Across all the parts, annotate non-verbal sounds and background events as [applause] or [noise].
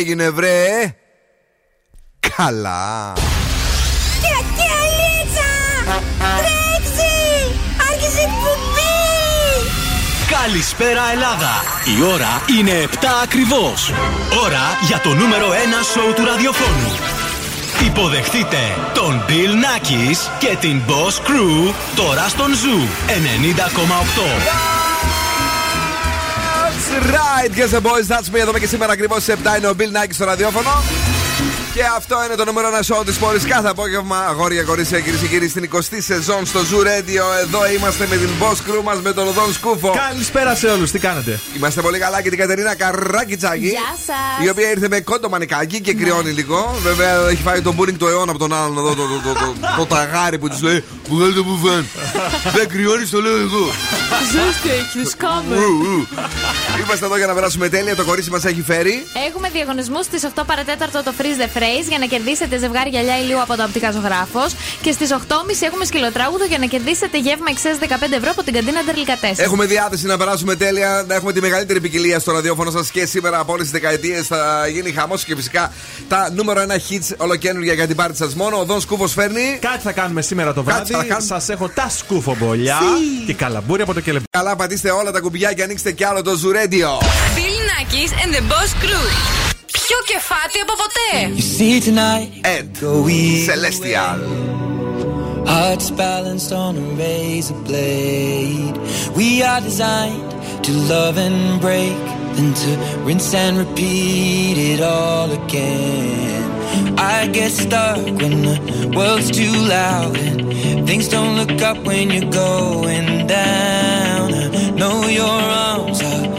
έγινε βρε; Καλά Καλησπέρα Ελλάδα! Η ώρα είναι 7 ακριβώς. Ώρα για το νούμερο 1 σοου του ραδιοφώνου. Υποδεχτείτε τον Bill Nackis και την Boss Crew τώρα στον Zoo 90,8 right, guess the boys, that's me. Εδώ και σήμερα ακριβώς σε 7 είναι ο Bill Nike στο ραδιόφωνο. Και αυτό είναι το νούμερο ένα show της πόλης κάθε απόγευμα. Αγόρια, κορίτσια, κυρίε και κύριοι, στην 20η σεζόν στο Zoo Radio. Εδώ είμαστε με την boss crew μας με τον Οδόν Σκούφο. Καλησπέρα σε όλους, τι κάνετε; Είμαστε πολύ καλά και την Κατερίνα Καράκι Τσάκη. Γεια σας. Η οποία ήρθε με κόντο μανικάκι και κρυώνει λίγο. Βέβαια έχει φάει τον μπούρινγκ του αιώνα από τον άλλον εδώ, το, το, το, το, ταγάρι που του λέει Βγάλε το μπουφάν. Δεν κρυώνεις, το λέω εγώ. Ζήστε, σκάμε. Είμαστε εδώ για να περάσουμε τέλεια. Το κορίτσι μας έχει φέρει. Έχουμε διαγωνισμούς στις 8 παρατέταρτο το Freeze the Phrase για να κερδίσετε ζευγάρι γυαλιά ηλίου από το Απτικά Ζωγράφος. Και στις 8.30 έχουμε σκυλοτράγουδο για να κερδίσετε γεύμα εξές 15 ευρώ από την καντίνα Ντερλικατέ. Έχουμε διάθεση να περάσουμε τέλεια, να έχουμε τη μεγαλύτερη ποικιλία στο ραδιόφωνο σας και σήμερα από όλες τις δεκαετίες θα γίνει χαμός και φυσικά τα νούμερο 1 hits ολοκένουργια για την πάρτι σας μόνο. Ο Δον Σκούφο φέρνει. Κάτι θα κάνουμε σήμερα το βράδυ. Σας έχω τα σκούφομπολιά και καλαμπούρια από το κελεμπ. Καλά, πατήστε όλα τα κουμπιά και ανοίξτε κι άλλο το ζουρέντιο. Bill and the Boss Crew. Πιο κεφάτι από ποτέ. You see tonight, Ed, Celestial. Hearts balanced on a razor blade. We are designed to love and break, then to rinse and repeat it all again. I get stuck when the world's too loud and things don't look up when you're going down. I know your arms are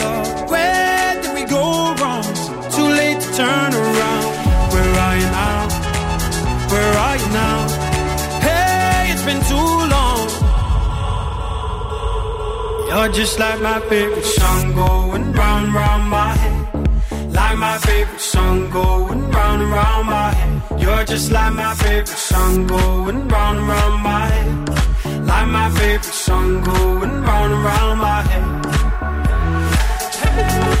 Turn around. Where are you now? Where are you now? Hey, it's been too long. You're just like my favorite song going round round my head. Like my favorite song going round and round my head. You're just like my favorite song going round and round my head. Like my favorite song going round and round my head. Hey,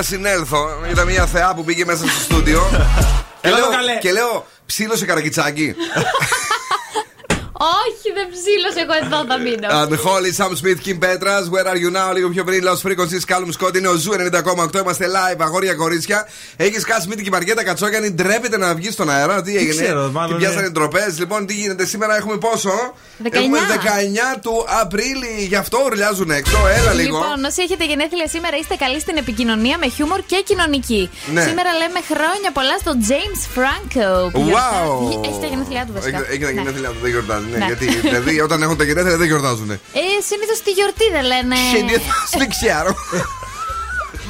να συνέλθω. Ήταν μια θεά που πήγε μέσα στο στούντιο. [laughs] και, Έλα λέω, εδώ, καλέ. και λέω, ψήλωσε καρακιτσάκι. [laughs] Όχι, δεν ψήλωσε εγώ εδώ θα μείνω. And Holly, Sam Smith, Kim Petras, Where are you now? Λίγο πιο πριν, Lost Frequencies, Callum Scott, είναι ο Ζου 90,8. Είμαστε live, αγόρια κορίτσια. Έχεις κάσει μύτη και η Μαριέτα Κατσόγιανη, ντρέπεται να βγεις στον αέρα. Τι έγινε, ξέρω, μάλλον και πιάσανε είναι. τροπέ. Λοιπόν, τι γίνεται σήμερα, έχουμε πόσο; 19. Έχουμε 19 του Απρίλη, γι' αυτό ουρλιάζουν έξω. Έλα λίγο. Λοιπόν, όσοι έχετε γενέθλια σήμερα, είστε καλοί στην επικοινωνία με χιούμορ και κοινωνική. Ναι. Σήμερα λέμε χρόνια πολλά στον James Franco. που Wow. γιορτάζει- Έχει τα γενέθλιά του βασικά. Έχει τα Ναι. γενέθλια του, δεν γιορτάζει. Ναι, Ναι. γιατί δηλαδή, όταν [laughs] έχουν τα γενέθλια δεν γιορτάζουν. Ε, συνήθως τη γιορτή δεν λένε. Συνήθως δεν ξέρω. [laughs]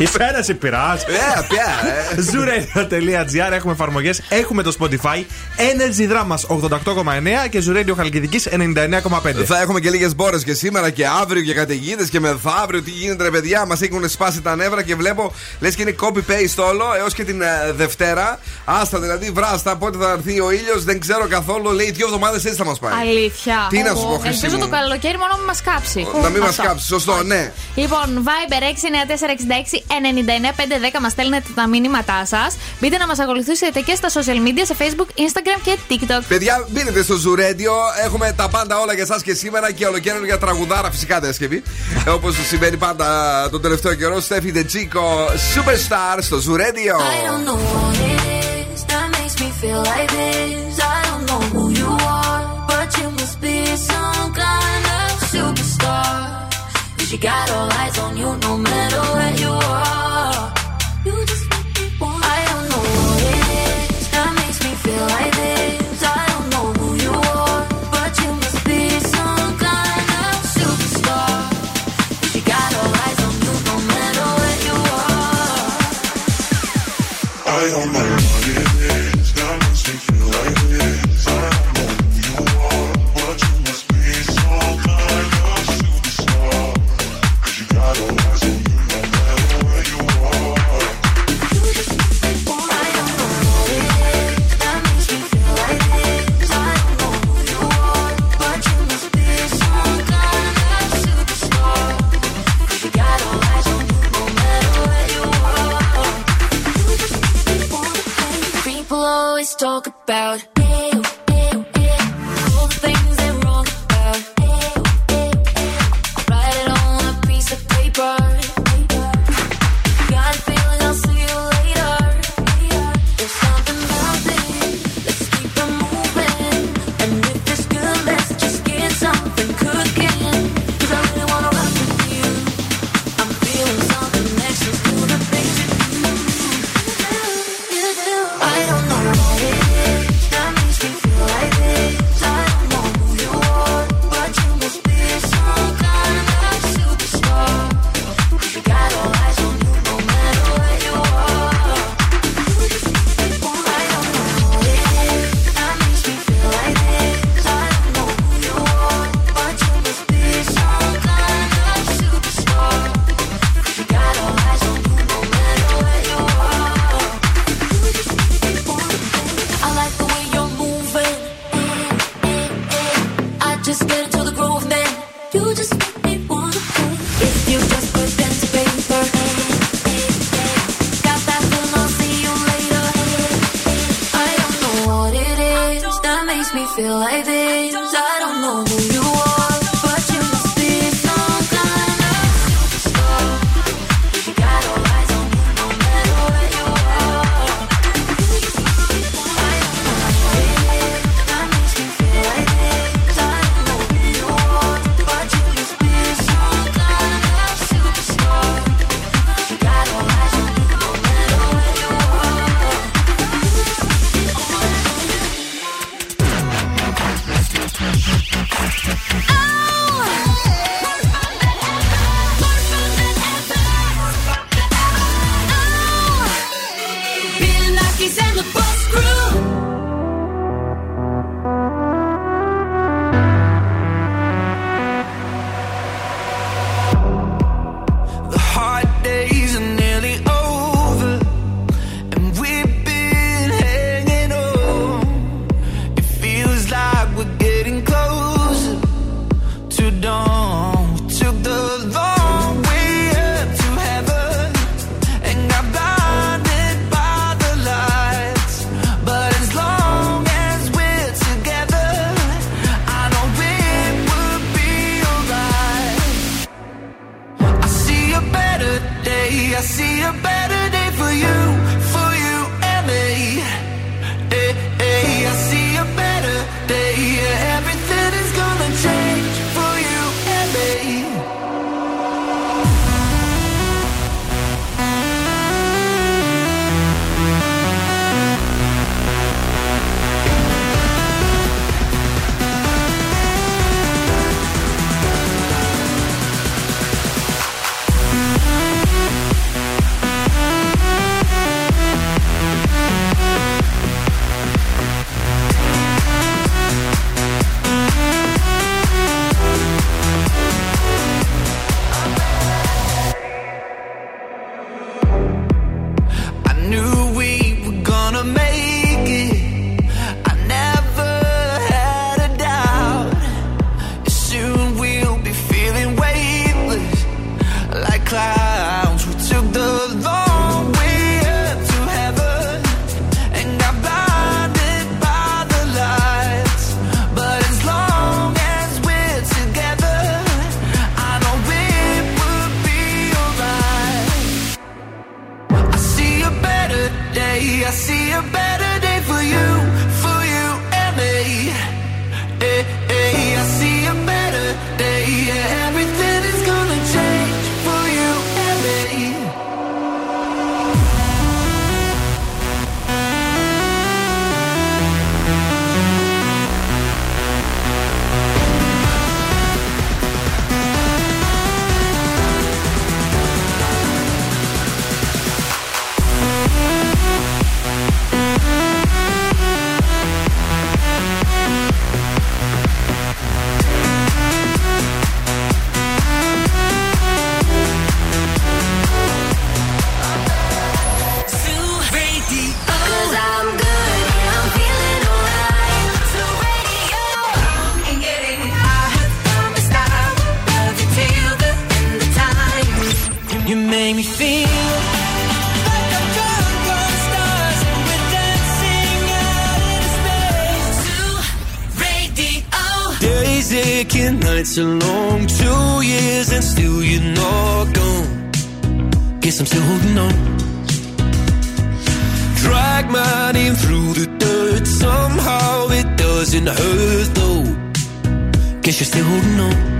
Υπέρασε πειράζει. Ε, πια, ε. Zuradio.gr έχουμε εφαρμογές. Έχουμε το Spotify. Energy Drama 88,9 και Zuradio Χαλκιδικής 99,5. Θα έχουμε και λίγες μπόρες και σήμερα και αύριο και καταιγίδες και μεθαύριο. Τι γίνεται, ρε παιδιά, μας έχουν σπάσει τα νεύρα και βλέπω λες και είναι copy-paste όλο έως και την ε, Δευτέρα. Άστα δηλαδή, βράστα πότε θα έρθει ο ήλιος, δεν ξέρω καθόλου. Λέει δύο εβδομάδες έτσι θα μας πάει. Αλήθεια. Τι να σου Ω, πω, Χρυσή Ελπίζω μου. το καλοκαίρι μόνο μην μας κάψει. Να μην μας Αυτό. κάψει, σωστό, ναι. Λοιπόν, Viber 69466 99 μας στέλνετε τα μήνυματά σας. Μπείτε να μας ακολουθήσετε και στα social media σε Facebook, Instagram και TikTok. Παιδιά, μπείτε στο Zoo Radio. Έχουμε τα πάντα όλα για εσά και σήμερα και ολοκαίρι για τραγουδάρα φυσικά Δέσκευη. Όπως συμβαίνει πάντα τον τελευταίο καιρό. Στέφη Τσίκο, Superstar στο Zoo Radio. I don't know what it is that makes me feel like this. I don't know who you are, but you must be some kind of superstar. Cause you got all eyes on you no matter talk about me feel like this. I don't know who you are, me feel Days aching, nights are long, two years and still you're not gone. Guess I'm still holding on. Drag my name through the dirt, somehow it doesn't hurt though. Guess you're still holding on.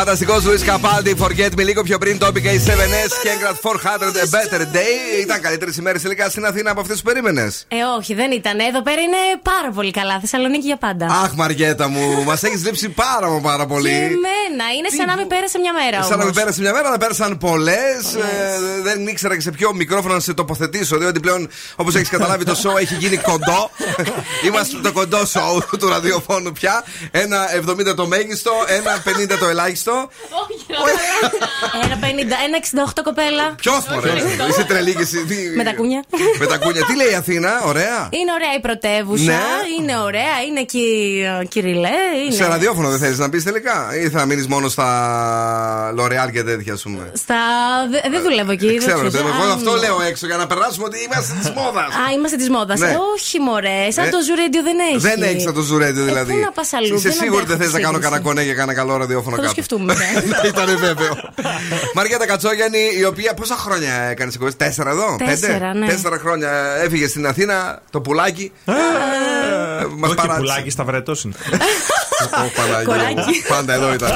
Φανταστικός Λουίς Καπάλτη, Forget Me λίγο πιο πριν το είπε και η 7S και έγραφε 400 A Better Day. Ήταν καλύτερες ημέρε τελικά στην Αθήνα από αυτές που περίμενες; Ε, όχι, δεν ήταν. Εδώ πέρα είναι πάρα πολύ καλά. Θεσσαλονίκη για πάντα. Αχ, Μαριέτα μου, μας έχεις λείψει πάρα μα πάρα πολύ. Και εμένα. Είναι σαν να μην πέρασε μια μέρα Σαν να μην όμως. πέρασε μια μέρα, αλλά πέρασαν πολλές. δεν ήξερα και σε ποιο μικρόφωνο να σε τοποθετήσω, διότι πλέον, όπως έχεις καταλάβει, το show έχει γίνει κοντό. [laughs] Είμαστε το κοντό show του ραδιοφώνου πια. Ένα 70 το μέγιστο, ένα 50 το ελάχιστο. Ένα 50, ένα 68 κοπέλα. Ποιος μωρέ, είσαι τρελή και εσύ. τι- Με τα κούνια. Με τα κούνια. Τι λέει η Αθήνα, ωραία; Είναι ωραία η πρωτεύουσα. Ναι. Είναι ωραία. Είναι εκεί κυριλέ. Είναι... Σε ραδιόφωνο δεν θέλεις να πεις τελικά, ή θα μείνεις μόνο στα L'Oreal και τέτοια, ας πούμε; Στα... δε- Δεν δουλεύω εκεί. δεν Ξέρω, ξέρω. εγώ Α, αυτό ναι. λέω έξω για να περάσουμε ότι είμαστε της μόδας. Α, είμαστε της μόδας. Ναι. Όχι, μωρέ. Σαν Ε, το ζουρέντιο δεν έχει. Δεν έχεις σαν το ζουρέντιο δηλαδή. Ε, πού να πας αλλού, Είσαι δεν σίγουρη δεν αντέχω θε να κάνω σύγκριση. κανένα κονέ για κανένα καλό ραδιόφωνο Θα το κάτω. Σκεφτούμε. ναι. Ναι, Ήταν βέβαιο. Μαριέτα Κατσόγιαννη, η οποία πόσα χρόνια έκανε εκπομπέ, Τέσσερα εδώ, Τέσσερα, πέντε. ναι. Τέσσερα χρόνια έφυγε στην Αθήνα, το πουλάκι. Ε, Μας Όχι παράτησε. πουλάκι στα βρετό είναι. Ω, Παναγία μου. Κοράκι. Πάντα εδώ ήταν.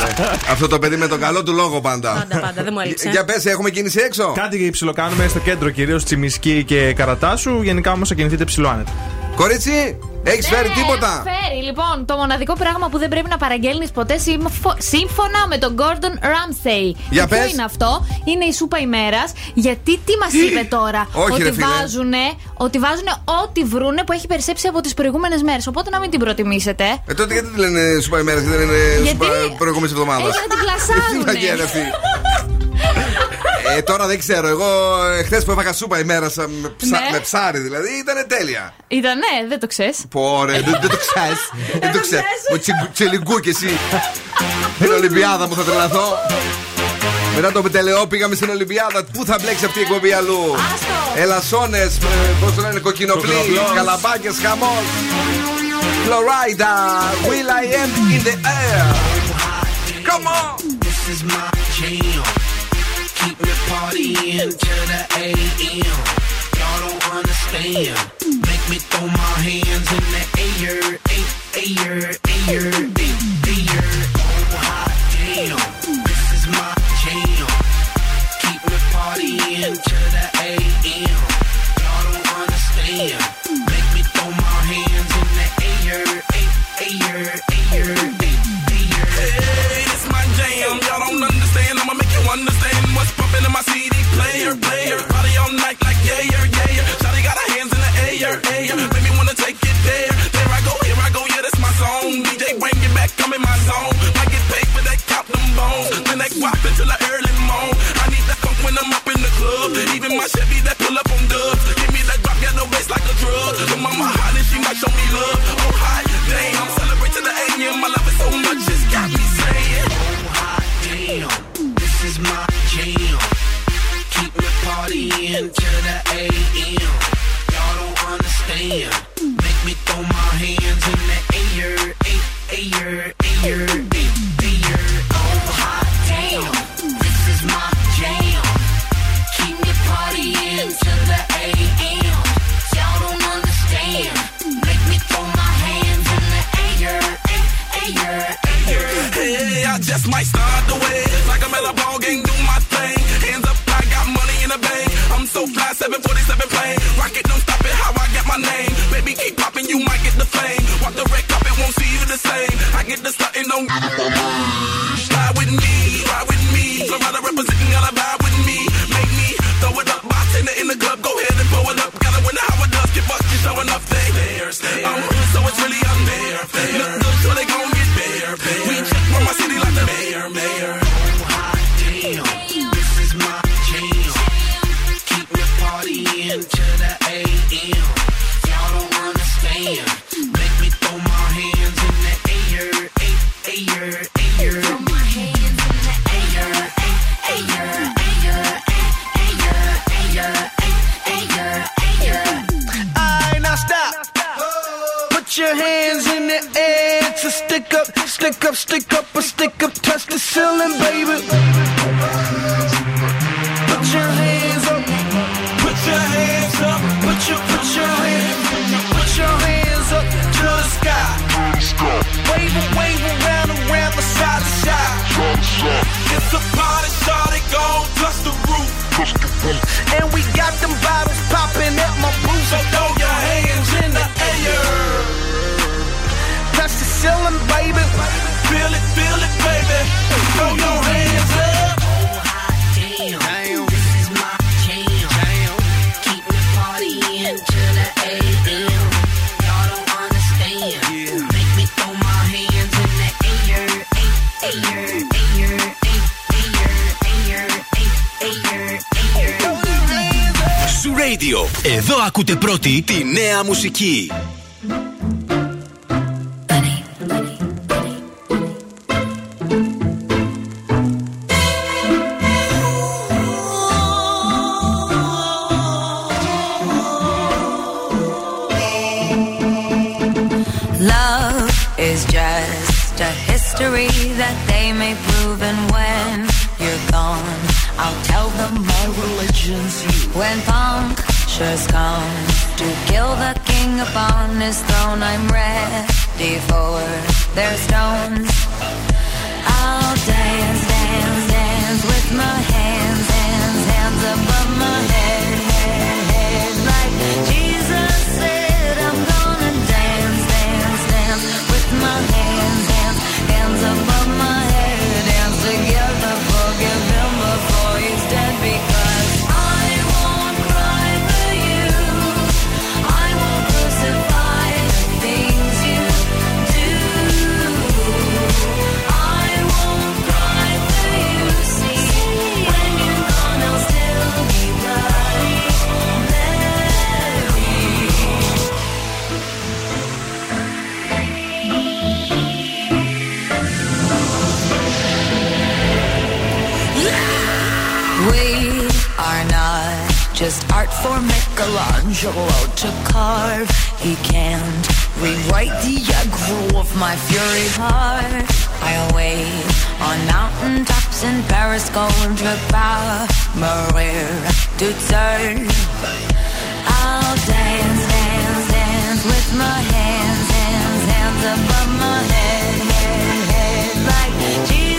Αυτό το παιδί με τον καλό του λόγο πάντα. Πάντα, πάντα, δεν μου έλειψε. Για πες, έχουμε κίνηση έξω. Κάτι ψιλοκάνουμε στο κέντρο, κυρίως Τσιμισκή και Καρατάσου. Γενικά όμως θα κινηθείτε ψηλό άνετα. Κορίτσι, Έχεις φέρει Ναι, τίποτα; έχω Φέρει, λοιπόν, το μοναδικό πράγμα που δεν πρέπει να παραγγέλνεις ποτέ σύμφω- σύμφωνα με τον Gordon Ramsay. Για Και ποιο πες. είναι αυτό, είναι η σούπα ημέρας. Γιατί τι μας είπε τώρα, [laughs] Όχι, ότι, ρε φίλε. βάζουνε, ότι βάζουνε ό,τι βρούνε που έχει περισσέψει από τις προηγούμενες μέρες. Οπότε να μην την προτιμήσετε. Ε, τότε γιατί τη λένε σούπα ημέρας και δεν είναι Γιατί σούπα προηγούμενης εβδομάδας; έχει να την κλασάρουνε. [laughs] Τι μαγεία είναι αυτή. Ε, τώρα δεν ξέρω. Εγώ χθες που έφαγα σούπα ημέρα σα- με, ψα- Ναι. με ψάρι δηλαδή ήταν τέλεια. Ήταν, ναι, δεν το ξέρεις. Πόρε, δεν, δεν το ξέρεις. [laughs] δεν το ξέρεις. Ο τσι- τσελιγκού κι εσύ. Την Ολυμπιάδα μου θα τρελαθώ. Μετά το πετελεό πήγαμε στην Ολυμπιάδα. Πού θα μπλέξει αυτή η εκπομπή αλλού; Ελασσόνε, πώς το λένε, κοκκινοπλή, Κοκκινοπλός. καλαμπάκες, χαμός. Florida, will I am in the air; Come on. This is my jam. Keep me partying to the AM. Y'all don't understand. Make me throw my hands in the air, air, air, air, air. Oh the early. I need that funk when I'm up in the club. Even my Chevy that pull up on dubs. Give me that drop, get no bass like a drug. So mama hot and she might show me love. Oh hot, damn. Celebrate to the AM. I love it so much, it's got me saying. Oh, damn, this is my jam. Keep me partying to the AM. Y'all don't understand. Make me throw my hands in the air, air, air, air, air. Unique. We are not just art for Michelangelo to carve. He can't rewrite the aggro of my fury heart. I wait on mountain tops in Paris, going to power Maria to turn. I'll dance, dance, dance with my hands, hands, hands above my head, head, head like Jesus.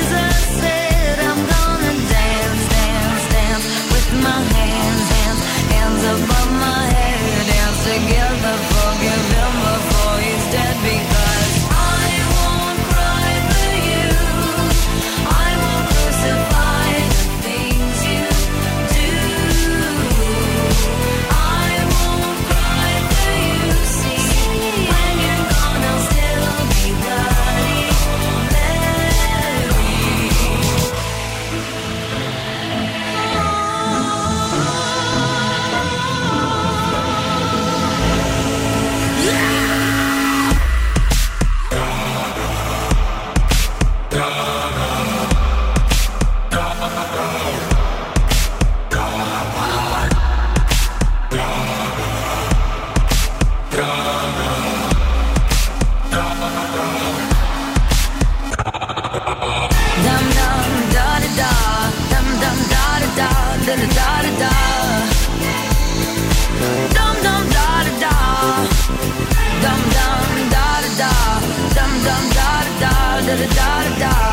da da da. da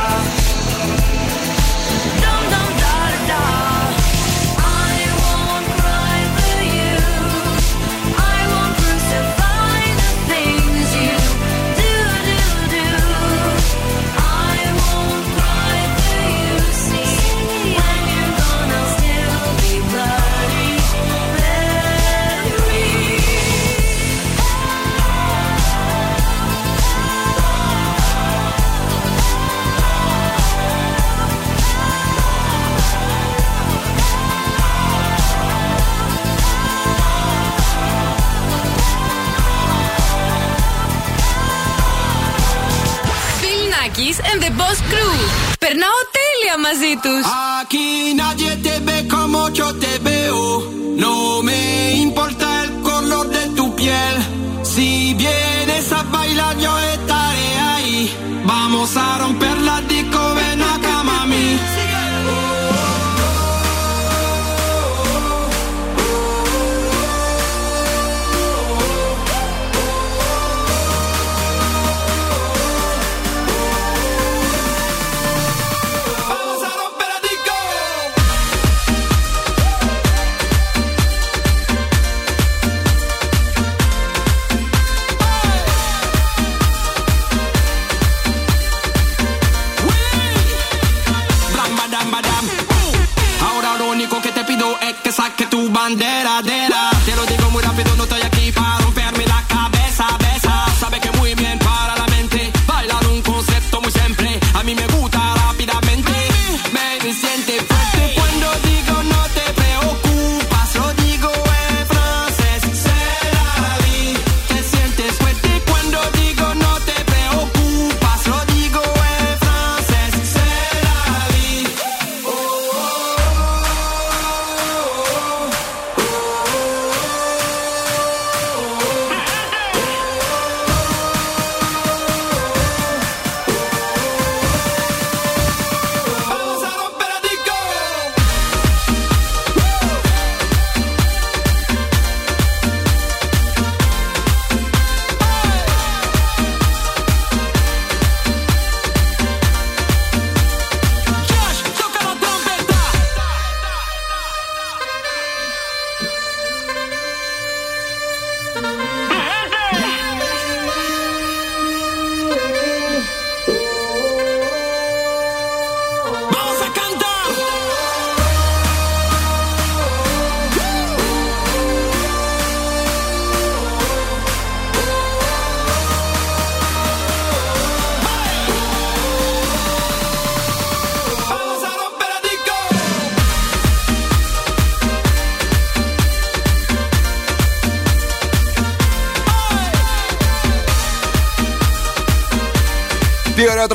Luis and the Boss Crew. Περνάω τέλεια μαζί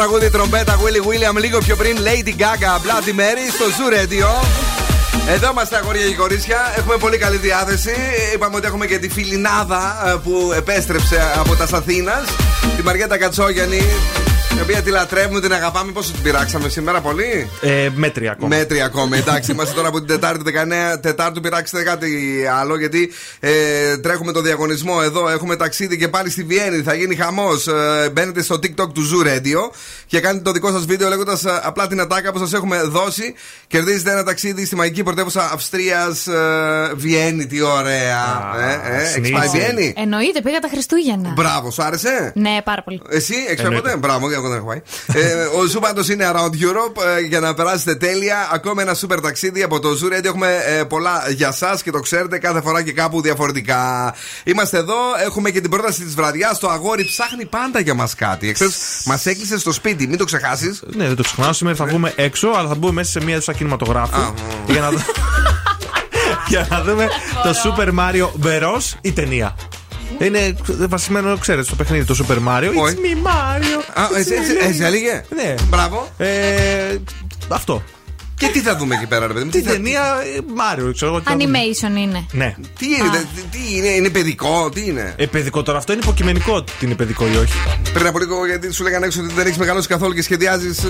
τραγούδι τρομπέτα Willy William λίγο πιο πριν Lady Gaga Bloody Mary στο Zoo Radio. Εδώ είμαστε αγόρια και κορίτσια. Έχουμε πολύ καλή διάθεση. Είπαμε ότι έχουμε και τη φιλινάδα ε, που επέστρεψε από τα Αθήνας. Τη Μαριέτα Κατσόγιανη η οποία τη λατρεύουμε, την αγαπάμε. Πόσο την πειράξαμε σήμερα, πολύ; Ε, μέτρια ακόμα. Μέτρια ακόμα. Εντάξει, [laughs] είμαστε τώρα από την Τετάρτη 19 Τετάρτου. Πειράξτε κάτι άλλο γιατί ε, τρέχουμε το διαγωνισμό εδώ. Έχουμε ταξίδι και πάλι στη Βιέννη. Θα γίνει χαμός. Ε, μπαίνετε στο TikTok του Zoo Radio και κάνετε το δικό σας βίντεο λέγοντας απλά την ατάκα που σας έχουμε δώσει. Κερδίζετε ένα ταξίδι στη μαγική πρωτεύουσα Αυστρίας ε, Βιέννη. Τι ωραία. ε, ε, έχεις συνήθιζε. πάει Βιέννη; Εννοείται, πήγα τα Χριστούγεννα. Μπράβο, σου άρεσε; Ναι, πάρα πολύ. Εσύ, έξω Εννοείται. ποτέ; Μπράβο, εγώ δεν έχω πάει. ε, ο Zoo πάντως είναι around Europe ε, για να περάσετε τέλεια. Ακόμα ένα super ταξίδι από το Zoo Radio. Έχουμε ε, πολλά για εσάς και το ξέρετε κάθε φορά και κάπου διαφορετικά. Είμαστε εδώ, έχουμε και την πρόταση της βραδιάς. Το αγόρι ψάχνει πάντα για μας κάτι. Εχθές μας έκλεισε στο σπίτι, μην το ξεχάσεις. Ναι, δεν το ξεχνάω. Σήμερα θα βγούμε έξω, αλλά θα μπούμε μέσα σε μια αίθουσα κινηματογράφου. για, να δω... [laughs] για να δούμε το Super Mario Bros. η ταινία. Είναι βασισμένο, ξέρετε, στο παιχνίδι το Super Mario. It's Όχι. me Mario. Α, It's έτσι, me έτσι, Mario. έτσι έλεγε. Ναι. Μπράβο. Ε, αυτό. Και τι θα δούμε εκεί πέρα, ρε παιδί μου. τι Την θα- ταινία ε, Mario, ξέρω εγώ. τι θα δούμε. Animation είναι. Ναι. Τι είναι, δε- τι είναι, είναι παιδικό, τι είναι; Ε, παιδικό τώρα αυτό είναι υποκειμενικό ότι είναι παιδικό ή όχι. Πριν από λίγο, γιατί σου λέγανε έξω ότι δεν έχεις μεγαλώσει καθόλου και σχεδιάζεις.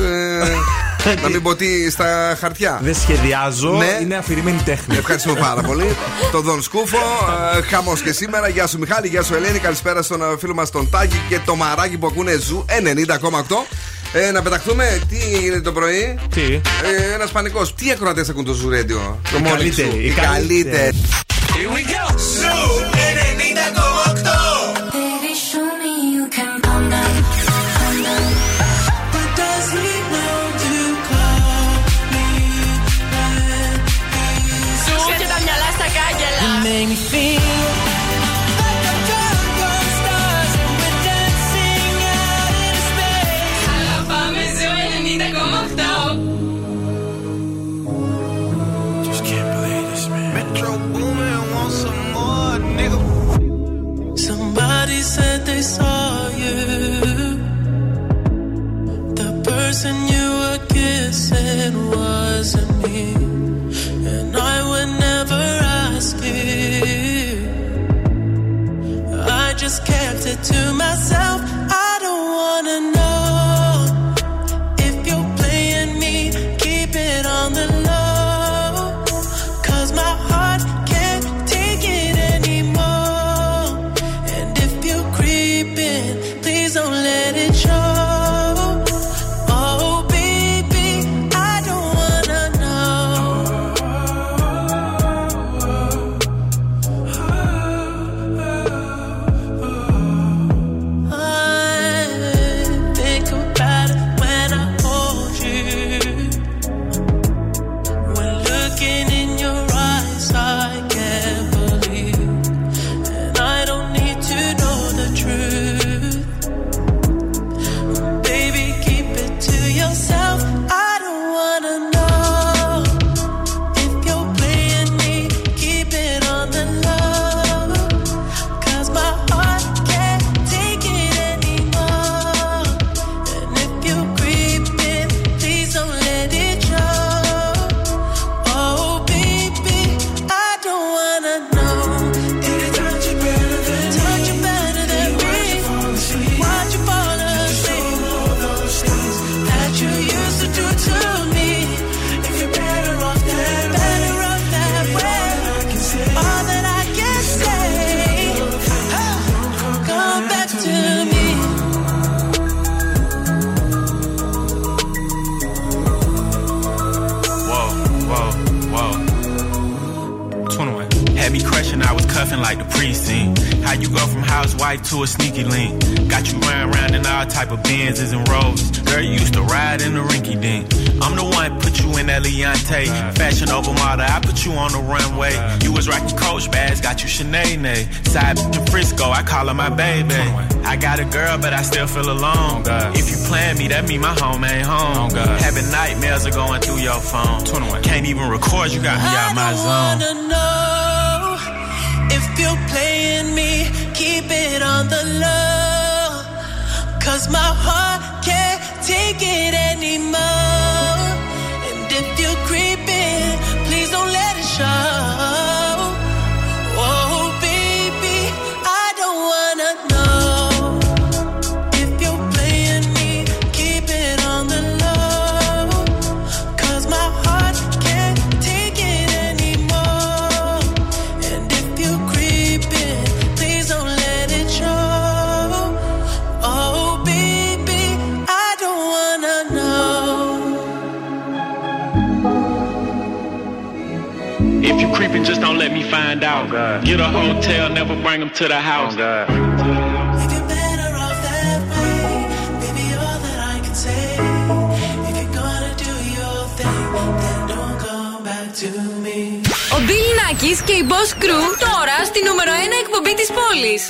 [laughs] να μην πω τι στα χαρτιά. Δεν σχεδιάζω, Ναι. είναι αφηρημένη τέχνη. Ευχαριστούμε πάρα πολύ. [laughs] τον Δον Σκούφο. Χαμός και σήμερα. Γεια σου Μιχάλη, γεια σου Ελένη. Καλησπέρα στον ε, φίλο μας τον Τάκη και το μαράκι που ακούνε Zoo 90,8. Ε, να πεταχτούμε, τι γίνεται το πρωί; Τι; Ε, Ένας πανικός. Τι ακροατές ακούν το Zoo Radio; Το Οι morning καλύτεροι, σου. οι Οι καλύτεροι. καλύτεροι. Here we go. Ζου 90,8. If you're creeping, just don't let me find out. Oh Get a hotel, never bring them to the house. Oh Ο Μπιλ Νάκης και η Boss Crew τώρα στη νούμερο 1 εκπομπή της πόλης.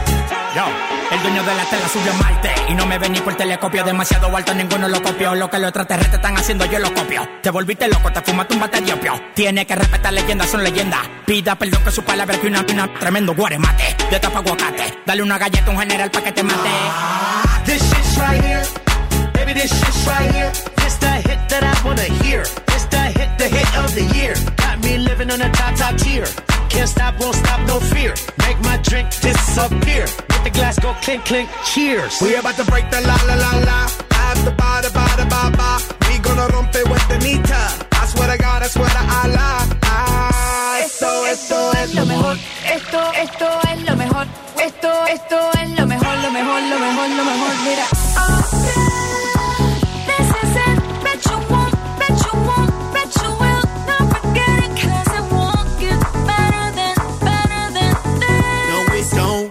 El de la tela subió Marte y no me ven ni por telescopio. Demasiado alto, ninguno lo copió. Lo que los extraterrestres están haciendo, yo lo copio. Te volviste loco, te fumaste un bate de opio. Tiene que respetar leyendas, son leyendas. Pida perdón que su palabra que una pina. Tremendo guaremate, de tapa aguacate. Dale una galleta a un general pa' que te mate. This shit's right here. Baby, this shit's right here. It's the hit that I wanna hear. It's the hit, the hit of the year. Got me living on a top, top tier. Can't stop, won't stop, no fear. Make my drink disappear. Let the glass go clink, clink, cheers. We about to break the la la la la. After ba da ba da ba ba. We gonna rompe with the nita. I swear to God, I swear to Allah. Ah, esto, esto es lo mejor. Esto, esto es lo mejor. Esto, esto es lo mejor, lo mejor, lo mejor, lo mejor. Mira.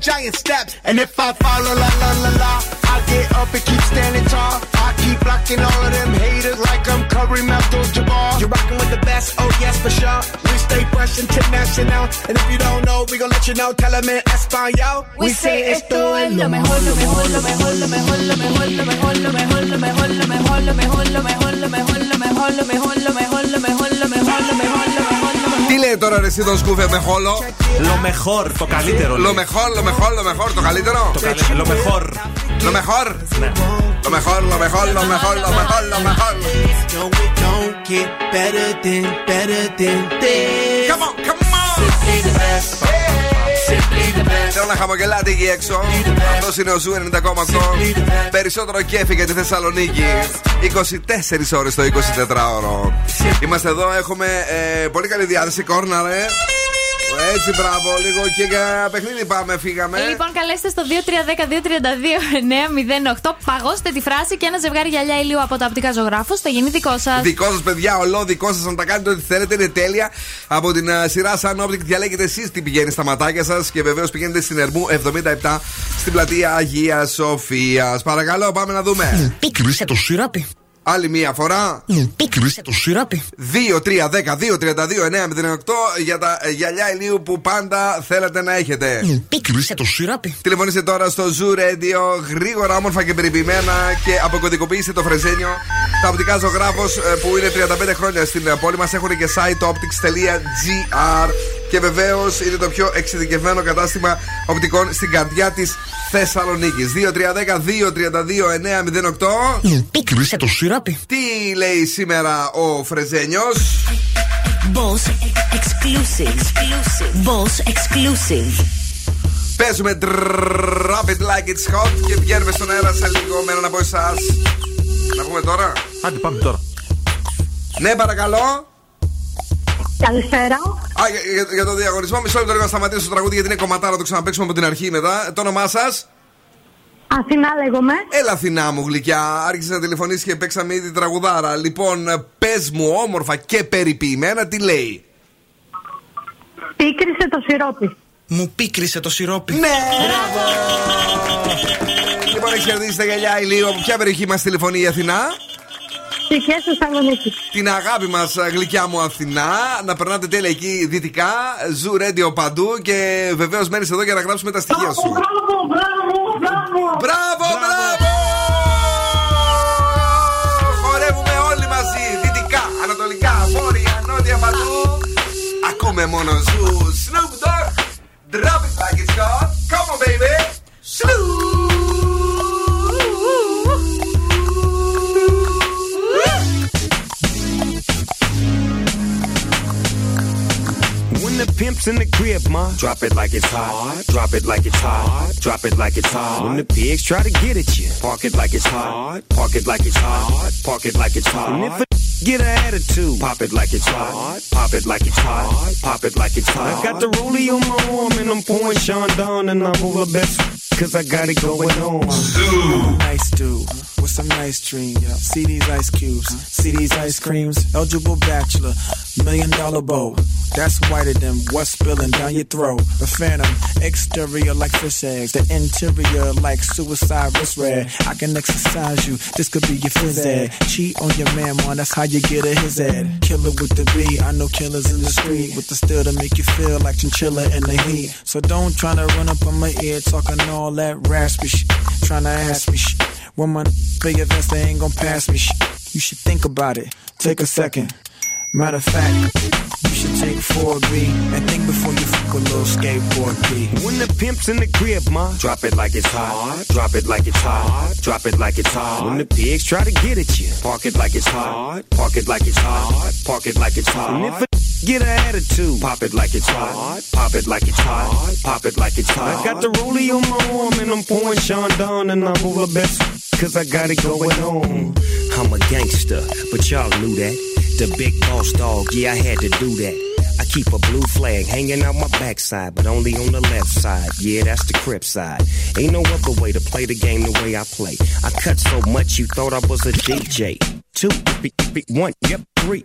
Giant steps. And if I follow la la la la, I get up and keep standing tall. I keep blocking all of them haters like I'm Kareem Abdul-Jabbar. You're rocking with the best, oh yes for sure. We stay fresh international, and if you don't know, we gon' let you know. Tell 'em in Espanol. We say esto es lo mejor, lo mejor, lo mejor, lo mejor, lo mejor, lo mejor, lo mejor, lo mejor, lo mejor, lo mejor, lo mejor, lo mejor, lo mejor, lo mejor, lo mejor, lo mejor, lo mejor, lo mejor, lo mejor. Τι λέει τώρα ρε το σκούφε με χόλο. Lo mejor, το καλύτερο. Lo mejor, lo mejor, lo mejor, το καλύτερο; Lo mejor. Lo mejor; ναι. Λομεχόρ, λομεχόρ, λομεχόρ, λομεχόρ, λομεχόρ. Come on, come on. Simply the best. Simply the best. Θέλω να χαμογελάτε εκεί έξω. Αυτός είναι ο Zoo 90,8. Περισσότερο κέφι για τη Θεσσαλονίκη. 24 ώρες το 24ωρο. Είμαστε εδώ, έχουμε ε, πολύ καλή διάθεση. Κόρναρε. Έτσι, μπράβο, λίγο και για παιχνίδι πάμε, φύγαμε. Λοιπόν, καλέστε στο 2310-232-908. Παγώστε τη φράση και ένα ζευγάρι γυαλιά ηλίου από τα οπτικά ζωγράφου. Θα γίνει δικό σας. Δικό σας, παιδιά, ολό δικό σας να τα κάνετε ό,τι θέλετε. Είναι τέλεια. Από την uh, σειρά Sun Optic διαλέγετε εσείς τι πηγαίνει στα ματάκια σας και βεβαίως πηγαίνετε στην Ερμού 77 στην πλατεία Αγίας Σοφίας. Παρακαλώ, πάμε να δούμε. Πίκρισε το σιράπι. Άλλη μία φορά. Πίκρισε το σιράπι. 2-3-10-2-32-908 για τα ε, γυαλιά ηλίου που πάντα θέλετε να έχετε. Πίκρισε το σιράπι. Τηλεφωνήστε τώρα στο Zoo Radio γρήγορα, όμορφα και περιποιημένα και αποκωδικοποιήστε το φρεζένιο. Τα οπτικά ζωγράφος που είναι 35 χρόνια στην ε, πόλη μας έχουν και site optics.gr και βεβαίως είναι το πιο εξειδικευμένο κατάστημα οπτικών στην καρδιά της Θεσσαλονίκης. 2-3-10-2-32-908 Πίκρισε το σιράπι. Τι λέει σήμερα ο Φρεζένιος; Boss exclusive. Boss exclusive. Παίζουμε Drop It Like It's Hot και βγαίνουμε στον αέρα σε λίγο με έναν από εσάς. Να πούμε τώρα. Άντε, πάμε τώρα. Ναι, παρακαλώ. Καλησπέρα. Α, για, για- για το διαγωνισμό, μισό λεπτό λίγο να σταματήσω το τραγούδι γιατί είναι κομματάρα, το ξαναπέξουμε από την αρχή μετά. Το όνομά σας; Αθηνά λέγομαι. Έλα, Αθηνά μου γλυκιά. Άρχισε να τηλεφωνήσεις και παίξαμε ήδη τραγουδάρα. Λοιπόν, πες μου όμορφα και περιποιημένα τι λέει; Πίκρισε το σιρόπι. Μου πίκρισε το σιρόπι. Ναι! Λοιπόν, έχεις κερδίσει τα γυαλιά ηλίου. Από ποια περιοχή μας τηλεφωνεί η Αθηνά; Στοιχεία Θεσσαλονίκης. Την αγάπη μας, γλυκιά μου Αθηνά. Να περνάτε τέλεια εκεί δυτικά. Zoo Radio παντού. Και βεβαίως μένεις εδώ για να γράψουμε τα στοιχεία σου. Μπράβο, μπράβο! Χορεύουμε όλοι μαζί. Δυτικά, ανατολικά, βόρεια, νότια παντού. Ακούμε μόνο Zoo. Snoop Dogg. Drop it like it's hot. Come on, baby. When pimp's in the crib, ma, drop it like it's hot. Drop it like it's hot. Drop it like it's hot. When the pigs try to get at you, park it like it's hot. Park it like it's hot. Park it like it's hot. And if a [laughs] get an attitude, pop it like it's hot. Pop it like it's hot. Pop it like it's hot. I got the rollie on my arm and I'm pouring Sean down and I'm over best. Cause I got it going on. Nice dude with some nice dreams. See these ice cubes, see these ice creams. Eligible bachelor, million dollar bow. That's whiter than what's spilling down your throat. The phantom, exterior like fish eggs, the interior like suicide wrist red. I can exercise you, this could be your phys ed. Cheat on your man, man, that's how you get a his ed. Killer with the B, I know killers in the street with the steel to make you feel like chinchilla in the heat. So don't try to run up on my ear talking all that raspy shit. Trying to ask me shit. When my big events, they ain't gonna pass me shit. You should think about it. Take a second. Matter of fact, you should take 4B and think before you fuck a little skateboard B. When the pimp's in the crib, ma, drop it like it's hot. Drop it like it's hot. Drop it like it's hot. When the pigs try to get at you, park it like it's hot. Park it like it's hot. Park it like it's hot. Get an attitude, pop it like it's hot. Pop it like it's hot. Pop it like it's hot. I got the rollie on my arm and I'm pouring Sean down and I'm over best. Cause I got it going on. I'm a gangster, but y'all knew that. The big boss dog, yeah, I had to do that. I keep a blue flag hanging out my backside, but only on the left side. Yeah, that's the crip side. Ain't no other way to play the game the way I play. I cut so much you thought I was a DJ. Two, three, one, yep, three.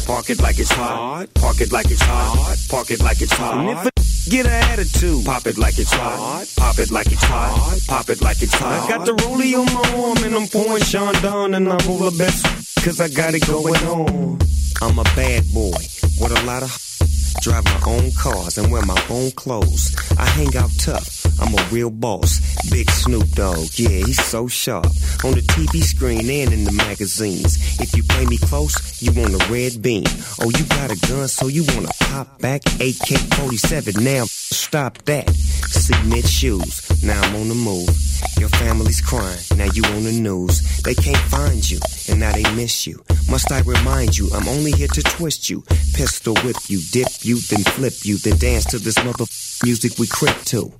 park it like it's hot. Park it like it's hot. Park it like it's hot. And if a get an attitude, pop it like it's hot. Pop it like it's hot. Pop it like it's hot. I got the rollie on my arm and I'm pouring Sean down and I'm over best. Cause I got it going on. I'm a bad boy with a lot of Drive my own cars and wear my own clothes. I hang out tough. I'm a real boss. Big Snoop Dogg, yeah, he's so sharp. On the TV screen and in the magazines. If you play me close, you want a red beam. Oh, you got a gun, so you wanna pop back? AK 47, now stop that. Cement shoes, now I'm on the move. Your family's crying, now you on the news. They can't find you, and now they miss you. Must I remind you, I'm only here to twist you. Pistol whip you, dip you, then flip you, then dance to this mother music we crip to.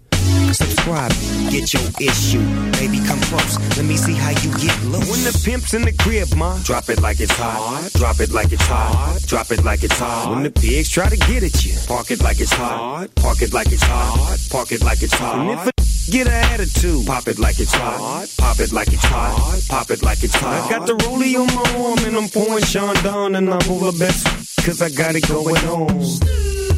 Subscribe, get your issue. Baby, come close. Let me see how you get loose. When the pimp's in the crib, ma, drop it like it's hot. Drop it like it's hot. Drop it like it's hot. When the pigs try to get at you, park it like it's hot. Park it like it's hot. Park it like it's hot. And if a [laughs] get an attitude, pop it like it's hot. Pop it like it's hot. Pop it like it's hot. I got the rollie on my arm and I'm pouring Sean down and I'm over best. Cause I got it going on.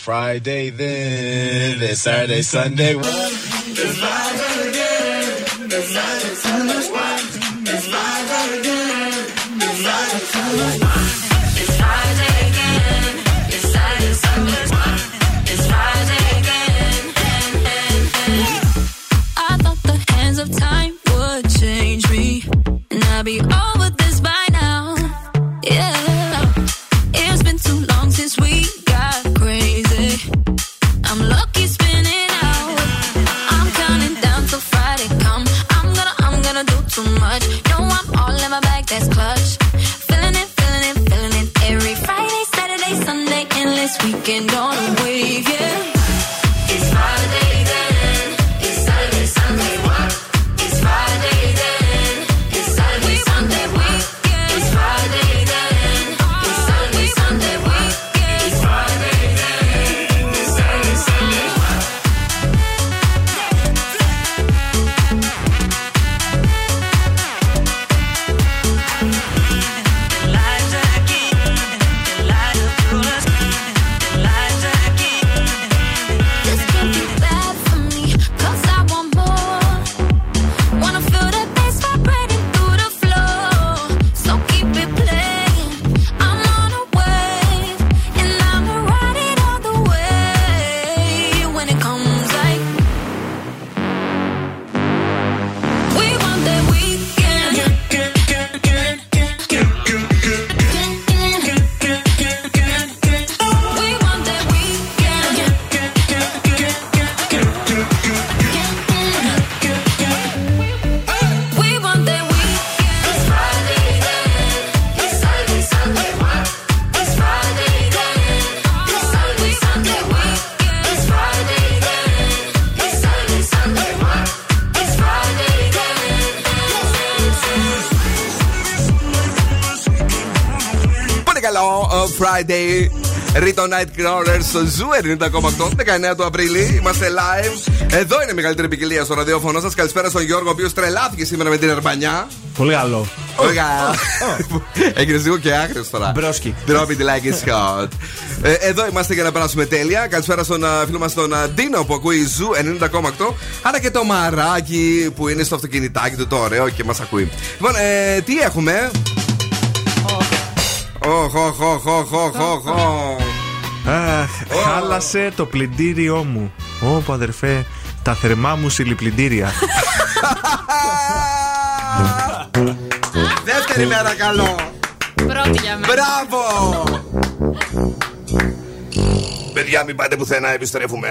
Friday then, then Saturday, Sunday. το Night στο Zoo 90,8 19 του Απριλίου. Είμαστε live. Εδώ είναι η μεγαλύτερη ποικιλία στο ραδιόφωνο σας. Καλησπέρα στον Γιώργο, ο οποίος τρελάθηκε σήμερα με την Ερμπανιά. Πολύ καλό. Έγινες λίγο και άγριος τώρα. Broski. Drop it like it's hot. Ε, εδώ είμαστε για να περάσουμε τέλεια. Καλησπέρα στον φίλο μας τον Ντίνο που ακούει Zoo 90,8. Άρα και το μαράκι που είναι στο αυτοκινητάκι του, το ωραίο και μας ακούει. Λοιπόν, ε, τι έχουμε; Οχ, οχ, οχ, οχ, οχ, οχ. Χάλασε το πλυντήριό μου. Ω, αδερφέ, τα θερμά μου συλληπλυντήρια. Δεύτερη μέρα καλό. Πρώτη για μένα. Μπράβο! Παιδιά, μην πάτε πουθενά, επιστρέφουμε.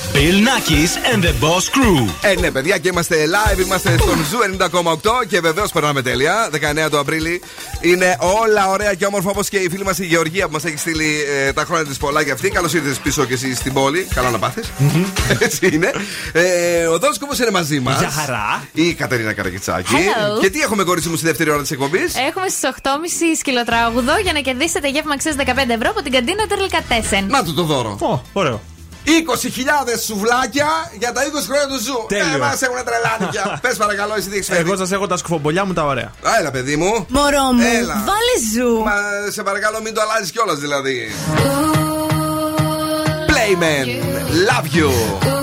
Bill Nakis and the Boss Crew. Ε, ναι, παιδιά, και είμαστε live, είμαστε στον Zoo 90,8 και βεβαίως περνάμε τέλεια. 19 του Απρίλη. Είναι όλα ωραία και όμορφα όπως και η φίλη μας η Γεωργία που μας έχει στείλει ε, τα χρόνια της πολλά και αυτή. Καλώς ήρθες πίσω και εσύ στην πόλη. Καλά να πάθεις. Έτσι είναι. Ε, ο Δον Σκούφος είναι μαζί μας. Γεια χαρά. Η Κατερίνα Καρακιτσάκη. Hello. Και τι έχουμε, κορίτσι μου, στη δεύτερη ώρα της εκπομπής; Έχουμε στις 8.30 σκυλοτράγουδο για να κερδίσετε γεύμα αξίας 15 ευρώ από την καντίνα Derlicatessen. Να του το δώρο. Ω, ωραίο. 20.000 σουβλάκια για τα 20 χρόνια του Zoo. Τέλειο. Ε, μα έχουν τρελάνει πια. [laughs] Πες παρακαλώ, εσύ τι έχεις φέρει. Εγώ σας έχω τα σκουφομπολιά μου τα ωραία. Α, Έλα, παιδί μου. Μωρό μου, Έλα. βάλε Zoo. Μα σε παρακαλώ μην το αλλάζεις κιόλας δηλαδή. Playmen, love you.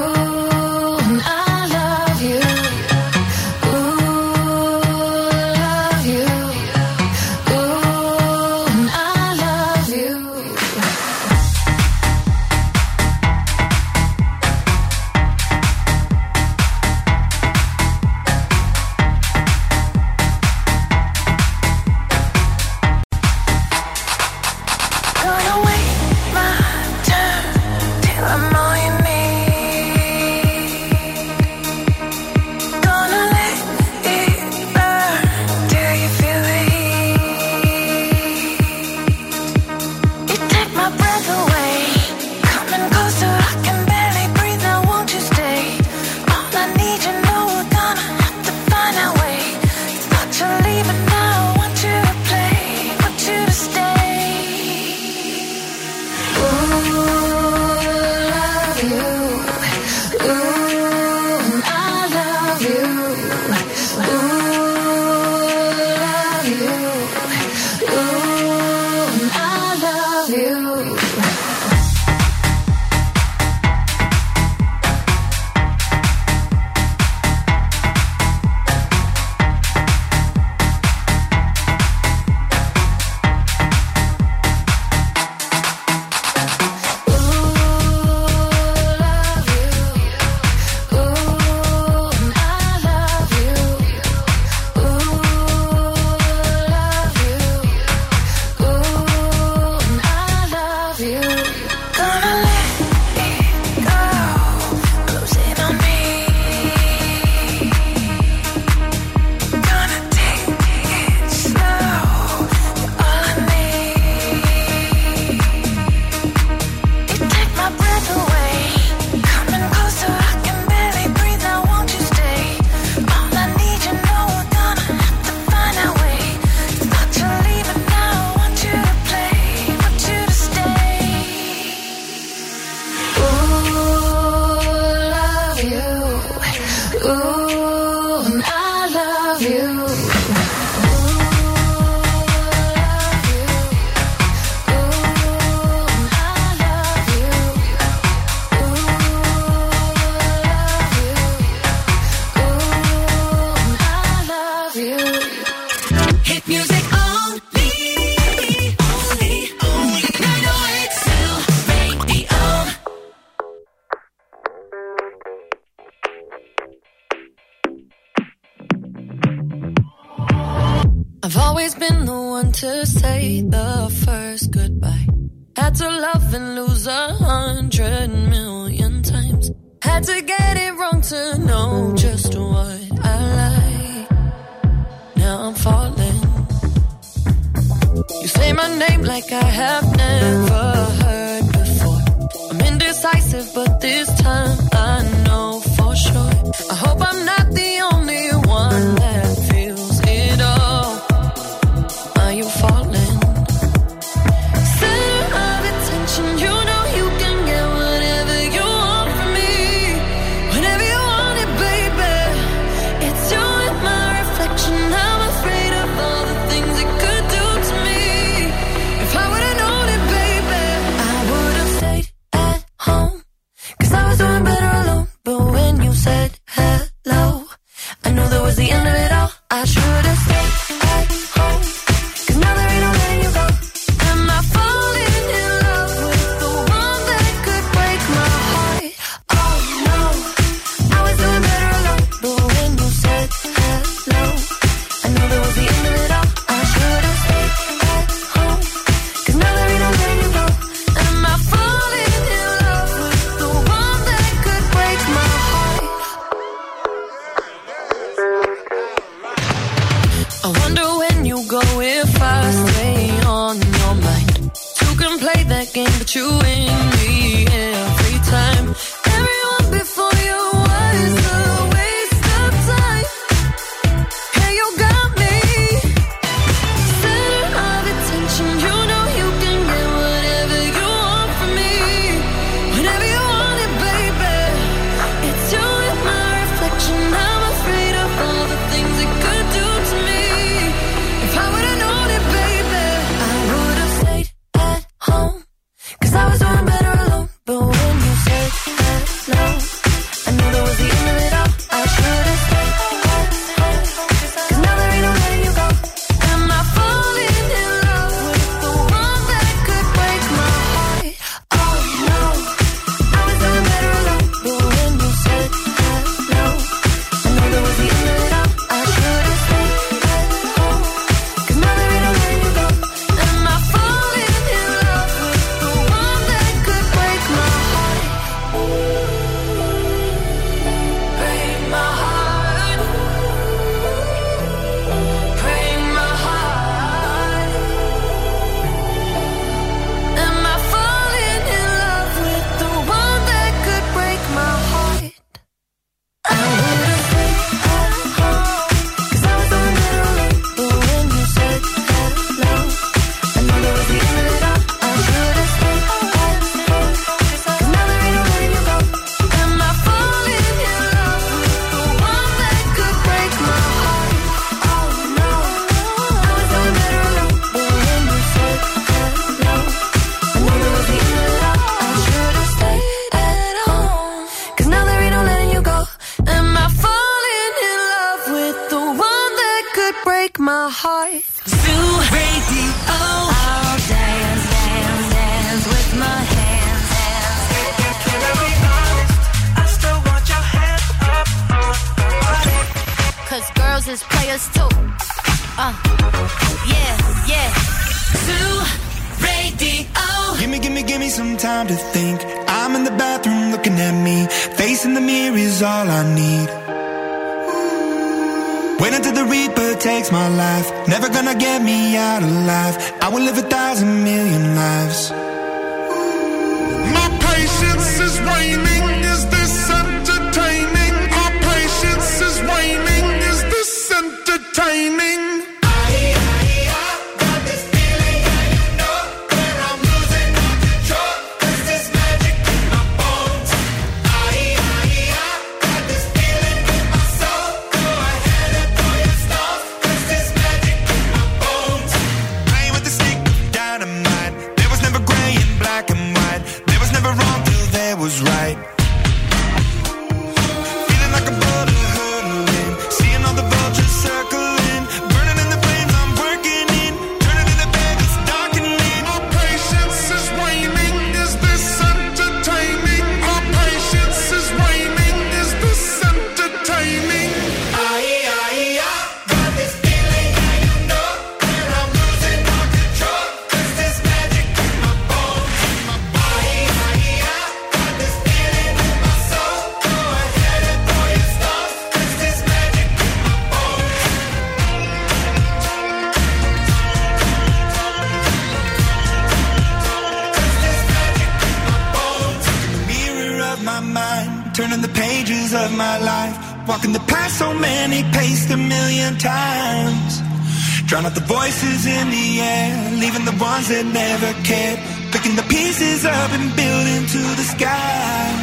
Drown out the voices in the air, leaving the ones that never cared, picking the pieces up and building to the sky.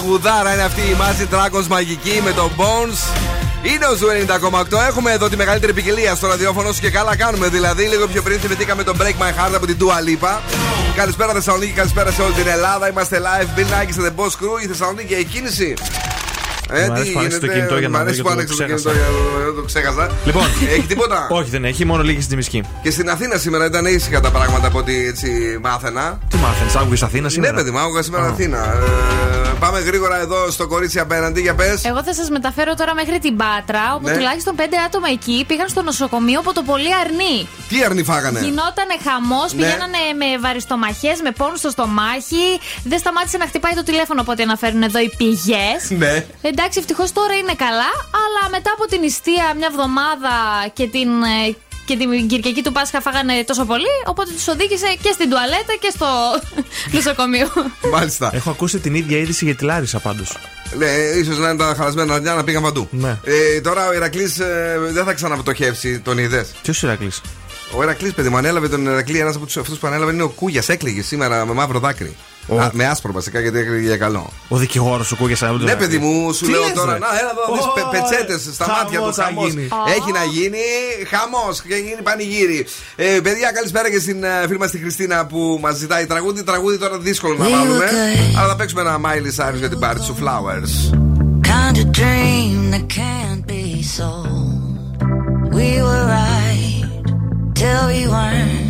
Τραγουδάρα είναι αυτή Imagine Dragons μαγική με τον Bones. Είναι ο Zoo 90,8. Έχουμε εδώ τη μεγαλύτερη ποικιλία στο ραδιόφωνο σου και καλά κάνουμε. Δηλαδή, λίγο πιο πριν θυμηθήκαμε τον Break My Heart από την Dua Lipa. Καλησπέρα Θεσσαλονίκη, καλησπέρα σε όλη την Ελλάδα. Είμαστε live. Bill Nakis and The Boss Crew. Η Θεσσαλονίκη η κίνηση. Ε, Μ' αρέσει που άνοιξε το κινητό για Μ' να δω αρέσει γιατί που το άνοιξε το ξέχασα. κινητό για να το ξέχασα. Λοιπόν, Έχει τίποτα; Όχι, δεν έχει, μόνο λίγη στην Τσιμισκή. Και στην Αθήνα σήμερα ήταν ήσυχα τα πράγματα από ό,τι έτσι μάθαινα. Τι μάθαινες, άκουγε Αθήνα σήμερα; Ναι, παιδί μου, άκουγα σήμερα Αθήνα. Ε, πάμε γρήγορα εδώ στο κορίτσι απέναντι για πες. Εγώ θα σας μεταφέρω τώρα μέχρι την Πάτρα, όπου Ναι. τουλάχιστον πέντε άτομα εκεί πήγαν στο νοσοκομείο από το πολύ αρνί. Τι αρνή φάγανε; Γινότανε χαμός, Ναι. πηγαίνανε με βαριστομαχές, με πόνους στο στομάχι. Δεν σταμάτησε να χτυπάει το τηλέφωνο από ό,τι αναφέρουν εδώ οι πηγές. Ναι. Εντάξει, ευτυχώς τώρα είναι καλά, αλλά μετά από την νηστεία μια εβδομάδα και την. ε, Και την Κυριακή του Πάσχα φάγανε τόσο πολύ, οπότε τους οδήγησε και στην τουαλέτα και στο [laughs] νοσοκομείο. Μάλιστα. Έχω ακούσει την ίδια είδηση για τη Λάρισα πάντως. Ναι, ίσως να είναι τα χαλασμένα αρνιά να πήγαν παντού. Ναι. Ε, τώρα ο Ηρακλής δεν θα ξαναπτωχεύσει, τον είδες; Ποιος Ηρακλής; Ο Ηρακλής, παιδί μου, ανέλαβε τον Ηρακλή. Ένας από αυτούς που ανέλαβε είναι ο Κούγιας. Έκλαιγε σήμερα με μαύρο δάκρυ. Ο- Α, με άσπρο βασικά γιατί έκλαιγε για καλό. Ο δικηγόρος σου ακούγε σαν Ναι, παιδί μου, σου Τι λέω λες, τώρα. ρε; Να, έλα εδώ, δεις Ω, πετσέτες στα μάτια τους. χαμός θα Χαμός. γίνει. Έχει να γίνει χαμός και γίνει πανηγύρι. Ε, παιδιά, καλησπέρα και στην ε, φίλη μας τη Χριστίνα που μας ζητάει τραγούδι. Τραγούδι τώρα δύσκολο να We βάλουμε. were good. Αλλά θα παίξουμε ένα Miley Cyrus για την πάρτι σου Flowers. kind of dream that can't be sold. We were right till we weren't.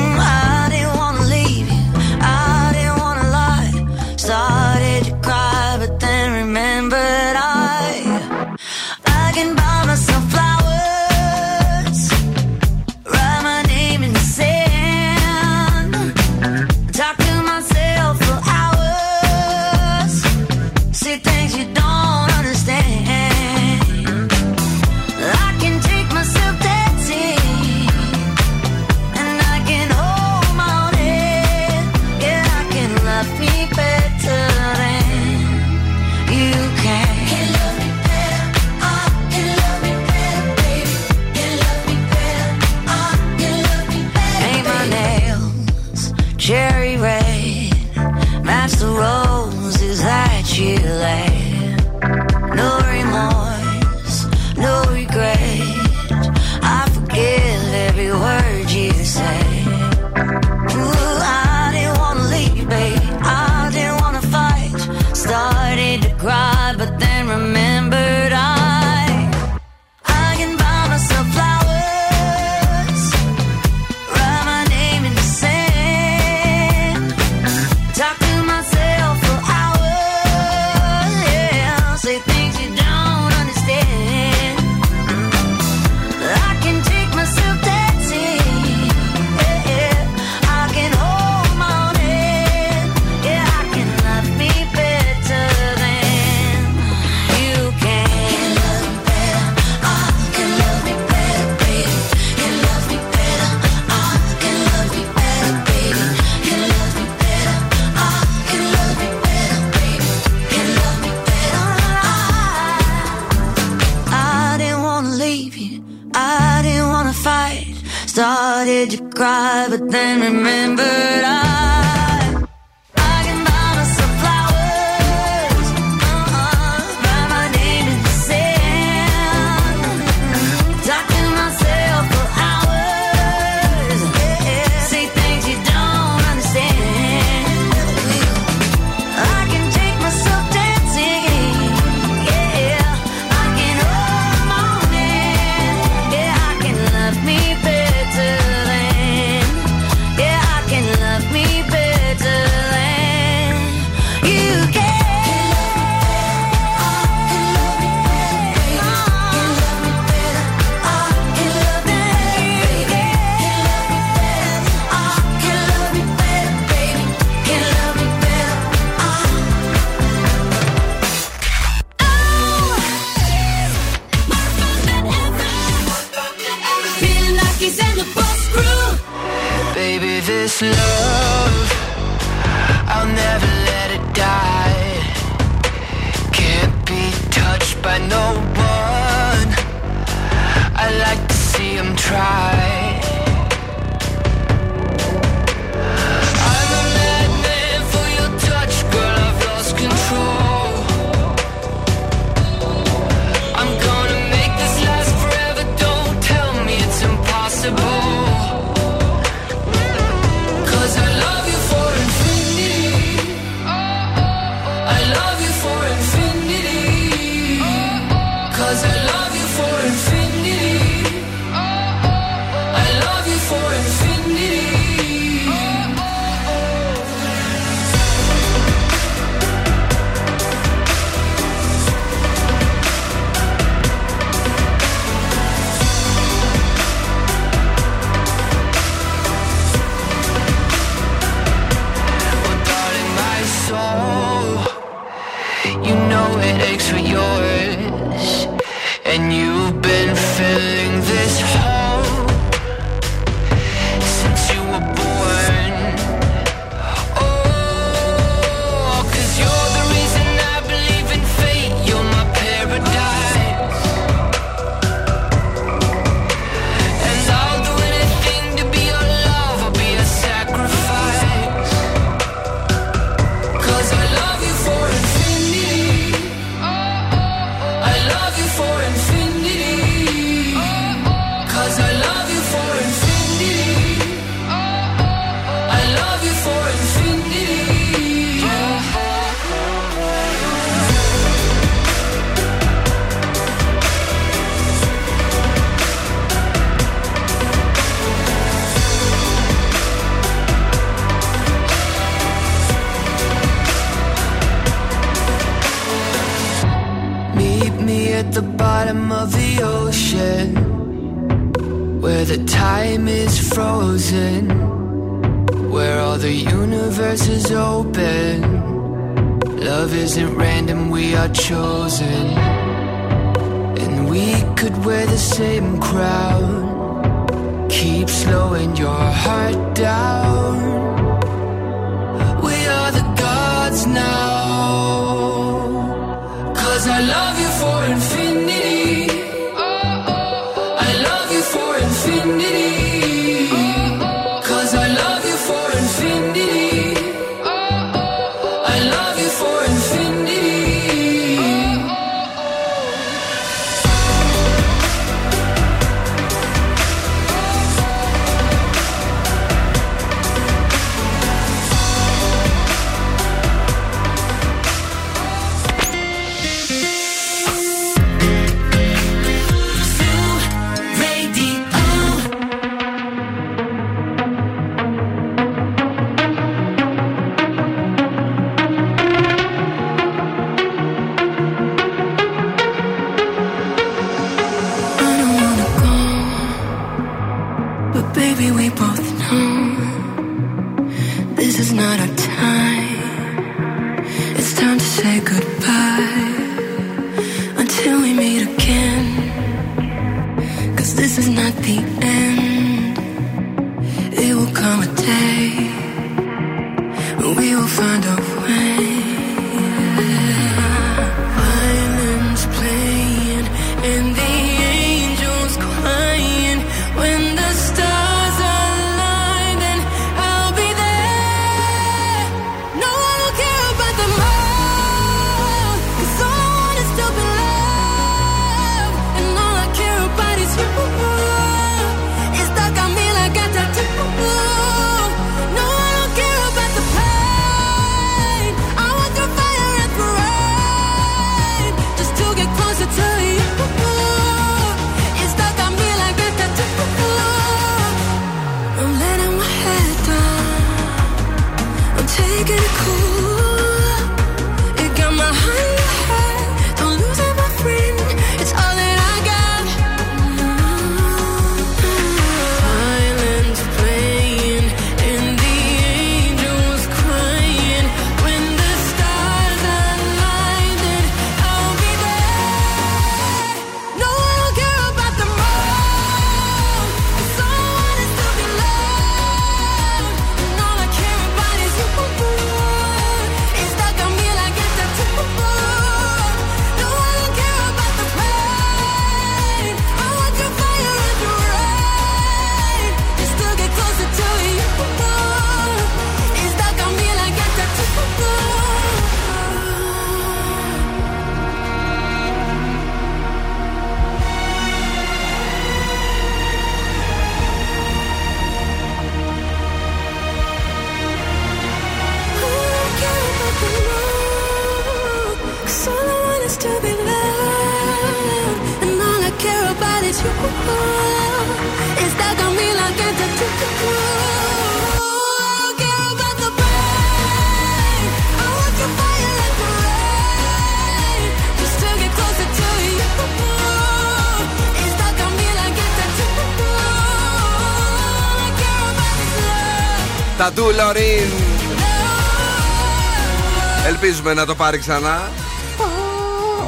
Λωρίν. Ελπίζουμε να το πάρει ξανά.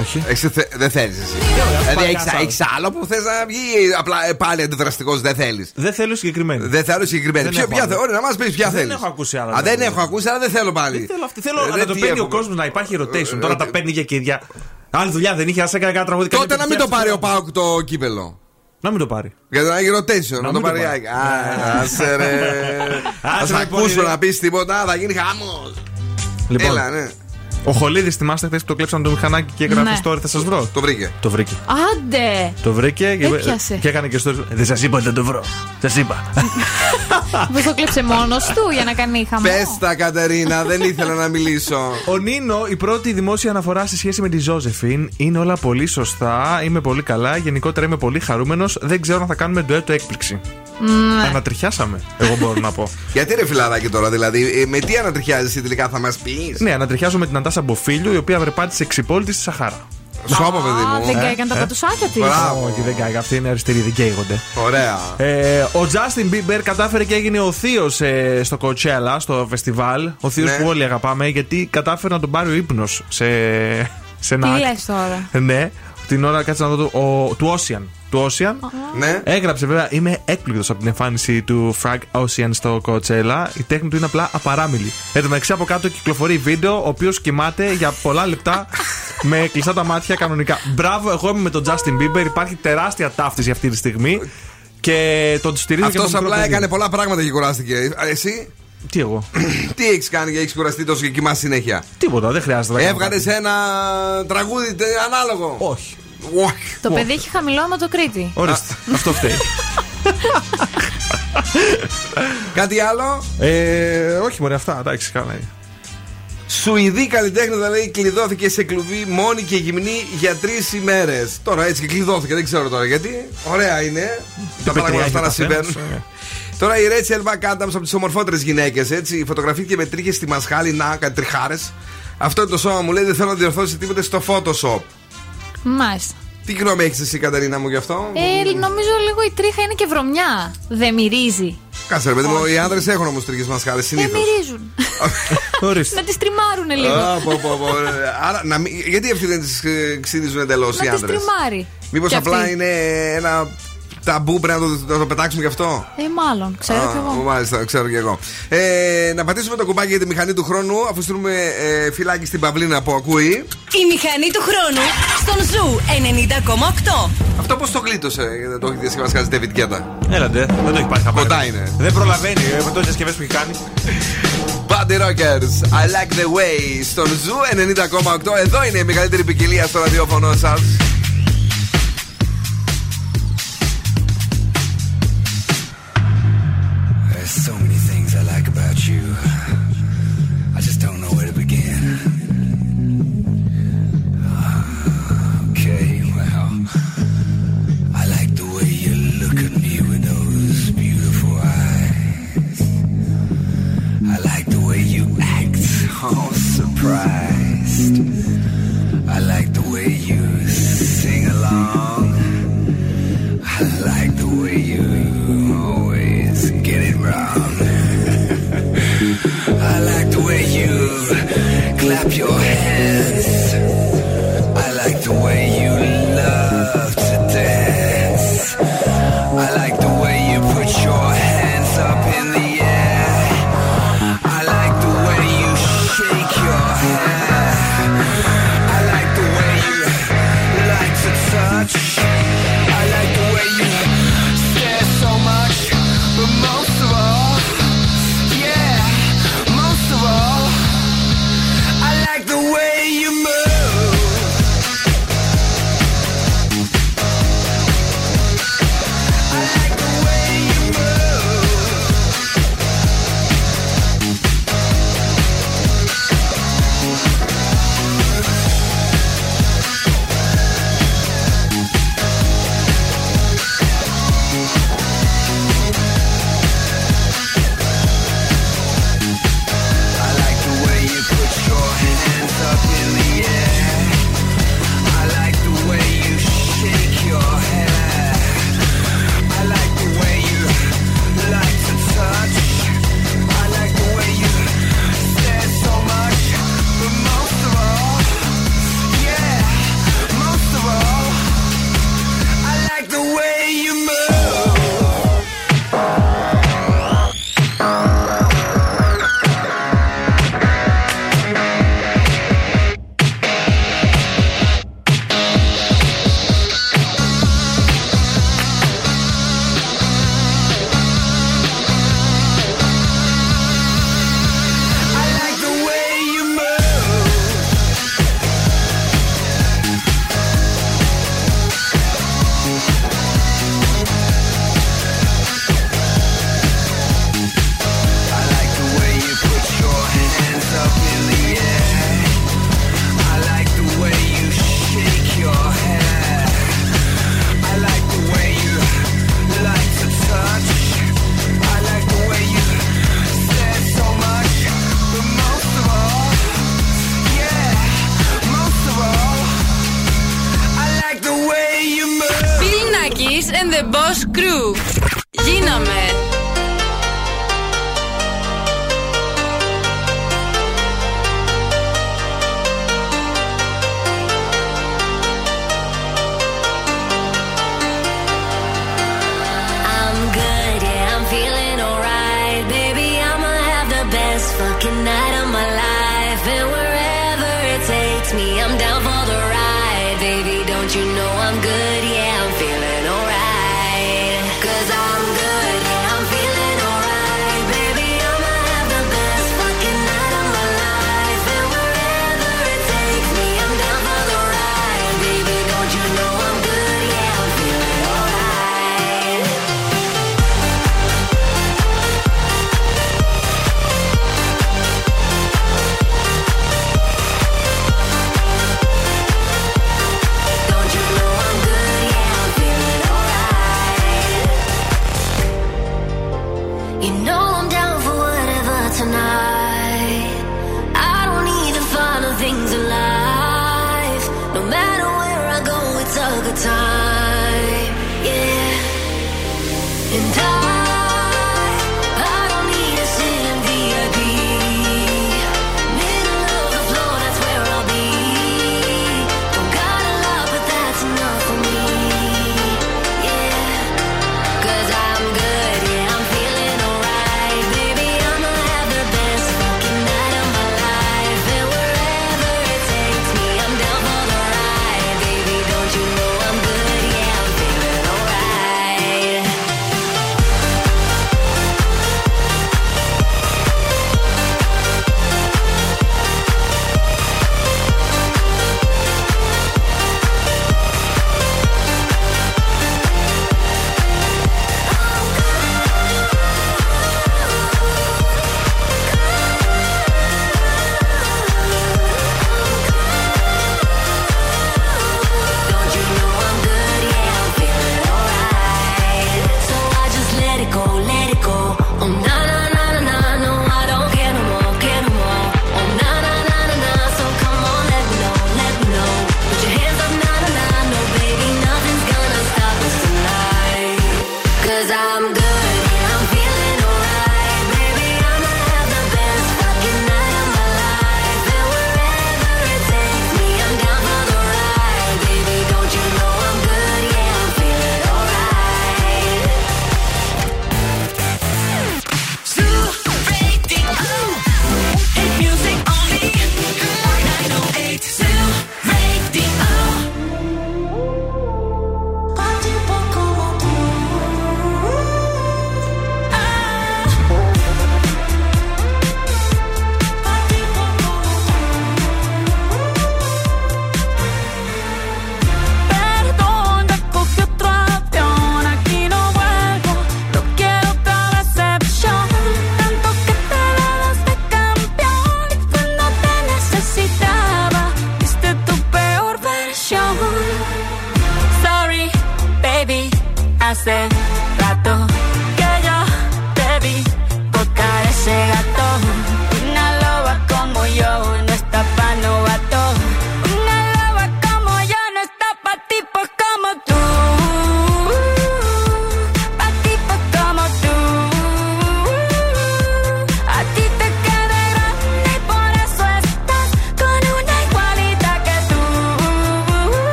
Όχι. Εσύ θε- δεν θέλεις εσύ. Δηλαδή πάρει έχεις- κάτι άλλο. έχεις άλλο που θες να βγει; Απλά ε, πάλι αντιδραστικός δεν θέλεις. Δεν θέλω συγκεκριμένη. Δεν θέλω συγκεκριμένη. Δεν Ποιο- έχω Ποια άλλο. θέλω, ωραία, να μας πεις ποια Δεν θέλεις. έχω ακούσει άλλα Α, δεν τραγούδια. έχω ακούσει, αλλά δεν θέλω πάλι. Δεν θέλω αυτή. Θέλω Ε, να δεν το τι παίρνει ο έχουμε. κόσμος να υπάρχει rotation. Τώρα τα παίρνει για κυριά. Άλλη δουλειά δεν είχε, ας έκανε κανένα τραγούδι. Τότε καλή να μην το επιτυχία πάρει ο στο- Πάουκ το κύπελο. Να μην το πάρει. Για να γίνει rotation, να, μην το το πάρει. πάρει. Α, άσε ρε. Άσε, Θα ρε, πολύ, ακούσω ρε. να πεις τίποτα, θα γίνει χαμός. Λοιπόν, Έλα, ναι. Ο Χολίδης θυμάστε χθες που το κλέψαν το μηχανάκι και έγραφε Ναι. story, θα σας βρω; Το βρήκε. Το βρήκε. Άντε! Το βρήκε και, Έπιασε. και έκανε και story. Δεν σας είπα ότι θα το βρω. Σας είπα. Δεν το κλέψε μόνος του για να κάνει χαμό; Πες τα, Κατερίνα, δεν ήθελα να μιλήσω. Ο Νίνο, η πρώτη δημόσια αναφορά σε σχέση με τη Ζώζεφιν. Είναι όλα πολύ σωστά. Είμαι πολύ καλά. Γενικότερα είμαι πολύ χαρούμενος. Δεν ξέρω αν θα κάνουμε ντουέτο έκπληξη. Ναι. Ανατριχιάσαμε, εγώ μπορώ να πω. [laughs] Γιατί ρε φιλαράκι τώρα, δηλαδή, ε, με τι ανατριχιάζεις τελικά θα μας πεις; ναι, ανατριχιάζω με την Αντάσα Μποφίλιου, η οποία βρεπάτησε ξυπόλυτη στη Σαχάρα. Σώμα, παιδί μου. Δεν καήκαν τα Ε. πατουσάκια της. Μπράβο. Όχι, δεν κάνει. Αυτοί είναι αριστεροί, δεν καίγονται. Ωραία. Ε, ο Justin Bieber κατάφερε και έγινε ο θείος στο Coachella, στο φεστιβάλ. Ο θείος Ναι. που όλοι αγαπάμε, γιατί κατάφερε να τον πάρει ο ύπνος σε, σε ένα Τι act. λες τώρα; Ναι, την ώρα κάτσε να δω το, ο, του Ocean. Του Ocean. Ναι. Έγραψε βέβαια, είμαι έκπληκτος από την εμφάνιση του Frank Ocean στο Coachella. Η τέχνη του είναι απλά απαράμιλη. Εν τω μεταξύ από κάτω κυκλοφορεί βίντεο, ο οποίος κοιμάται για πολλά λεπτά [laughs] με κλειστά τα μάτια κανονικά. Μπράβο, εγώ είμαι με τον Justin Bieber. Υπάρχει τεράστια ταύτιση αυτή τη στιγμή. Και τον στηρίζω και Αυτός από μικρό απλά παιδί. έκανε πολλά πράγματα και κουράστηκε. Α, Εσύ, Τι εγώ; [clears throat] τι έχεις κάνει και έχεις κουραστεί τόσο και κοιμά συνέχεια; Τίποτα, δεν χρειάζεται να κάνω Έβγαλες κάτι. ένα τραγούδι τε- ανάλογο; Όχι. Όχι. Το παιδί έχει χαμηλό αιματοκρίτη. Ορίστε, αυτό φταίει. Κάτι άλλο; ε, όχι, μωρέ, αυτά. Εντάξει, καλά. είναι. Σουηδή καλλιτέχνη δηλαδή κλειδώθηκε σε κλουβί μόνη και γυμνή για τρεις ημέρες. Τώρα έτσι και κλειδώθηκε, δεν ξέρω τώρα γιατί. Ωραία είναι. Τα πράγματα αυτά να συμβαίνουν. Τώρα η Ρέτσελ Μακάνταμ από τις ομορφότερες γυναίκες, έτσι. Φωτογραφήθηκε με τρίχε στη μασχάλη, να κάτι τριχάρες. Αυτό είναι το σώμα μου, λέει δεν θέλω να διορθώσει τίποτε στο Photoshop. Μάλιστα. Τι γνώμη έχεις εσύ, Καταρίνα μου, γι' αυτό; Ε, νομίζω λίγο η τρίχα είναι και βρωμιά. Δεν μυρίζει. Κάτσε, ρε παιδί μου, οι άντρε έχουν όμως τρίχες μασχάλε Δεν συνήθως. μυρίζουν. [laughs] Ορίστε. να τις τριμάρουν λίγο. Άρα, να μην- γιατί αυτοί δεν τις ξύδισουν εντελώς οι να τις άντρε. τριμάρει. Μήπως Κι απλά αυτή. είναι ένα ταμπού πρέπει να το, να το πετάξουμε γι' αυτό; Ε, μάλλον. Ξέρω Α, κι εγώ. Μάλιστα, ξέρω κι εγώ. Ε, να πατήσουμε το κουμπάκι για τη μηχανή του χρόνου, αφού στείλουμε ε, φιλάκι στην Παυλίνα που ακούει. Η μηχανή του χρόνου στον Zoo 90,8. Αυτό πώς το γλίτωσε, γιατί δεν το έχει διασκευάσει David Guetta; Έλατε, δεν το έχει πάρει χαμπάρι. Κοντά είναι. Δεν προλαβαίνει ε, με τόσες διασκευές που έχει κάνει. Bodyrockers, I like the way. Στον Zoo 90,8. Εδώ είναι η μεγαλύτερη ποικιλία στο ραδιόφωνο σας. All surprised.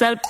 self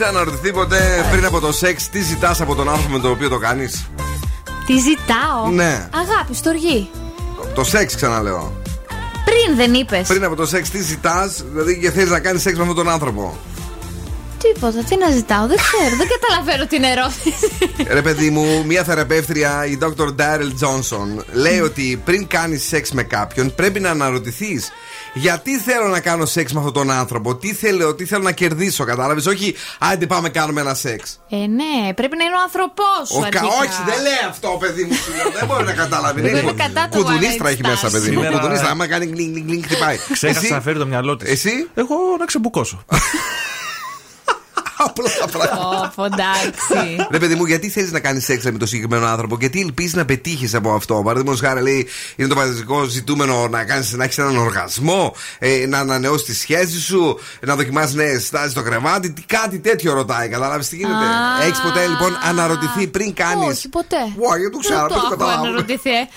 Tú. Έχει αναρωτηθεί ποτέ πριν από το σεξ τι ζητάς από τον άνθρωπο με τον οποίο το κάνεις; Τι ζητάω; Ναι. Αγάπη, στοργή. Το σεξ ξαναλέω. Πριν δεν είπες. Πριν από το σεξ τι ζητάς, δηλαδή και θέλεις να κάνεις σεξ με αυτόν τον άνθρωπο; Τίποτα, τι να ζητάω, δεν ξέρω, δεν καταλαβαίνω την ερώτηση. Ρε παιδί μου, μια θεραπεύτρια, η Dr. Daryl Johnson, λέει ότι πριν κάνεις σεξ με κάποιον πρέπει να αναρωτηθείς γιατί θέλω να κάνω σεξ με αυτόν τον άνθρωπο, τι θέλω, τι θέλω να κερδίσω, κατάλαβες; Όχι, άντε πάμε κάνουμε ένα σεξ. Ε, ναι, πρέπει να είναι ο άνθρωπός σου. Ο κα- αρχικά. όχι, δεν λέει αυτό, παιδί μου. σου λέω, δεν μπορεί να καταλάβει. [laughs] Εγώ Είναι είμαι κατά του Κουδουνίστρα one έχει night μέσα, stand. παιδί μου. Σήμερα- Κουδουνίστρα, άμα κάνει γκλινγκ, γκλινγκ, γκλινγκ, χτυπάει. Ξέχασε Εσύ; να φέρει το μυαλό της. Εσύ; Εγώ να ξεμπουκώσω. [laughs] Ω, εντάξει. Ρε παιδί μου, γιατί θέλεις να κάνεις σεξ με τον συγκεκριμένο άνθρωπο, γιατί ελπίζεις να πετύχεις από αυτό; Παραδείγματος χάρη, λέει, είναι το βασικό ζητούμενο να, κάνεις, να έχεις έναν οργασμό, ε, να ανανεώσεις τη σχέση σου, να δοκιμάσεις νέες στάσεις στο κρεβάτι. Τι, κάτι τέτοιο ρωτάει, κατάλαβε τι γίνεται. Α. Έχεις ποτέ λοιπόν αναρωτηθεί πριν κάνεις; Όχι, ποτέ. Ω, γιατί το ξέρω, Δεν δεν το το έχω καταλάβω. αναρωτηθεί. ε.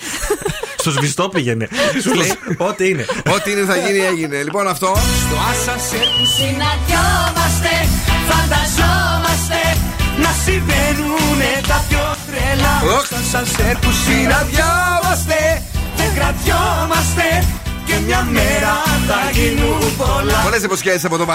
Στο σβηστό πήγαινε. Σου λέει ό,τι είναι. Ό,τι είναι θα γίνει, έγινε. Λοιπόν, αυτό. Στο άσανσερ που συναντιόμαστε Φανταζόμαστε να συμβαίνουνε τα πιο τρελά. Οχ. Στο άσανσερ που συναντιόμαστε Δεν κρατιόμαστε. Και μια μέρα θα γίνουν πολλά. Πολλές υποσχέσεις από το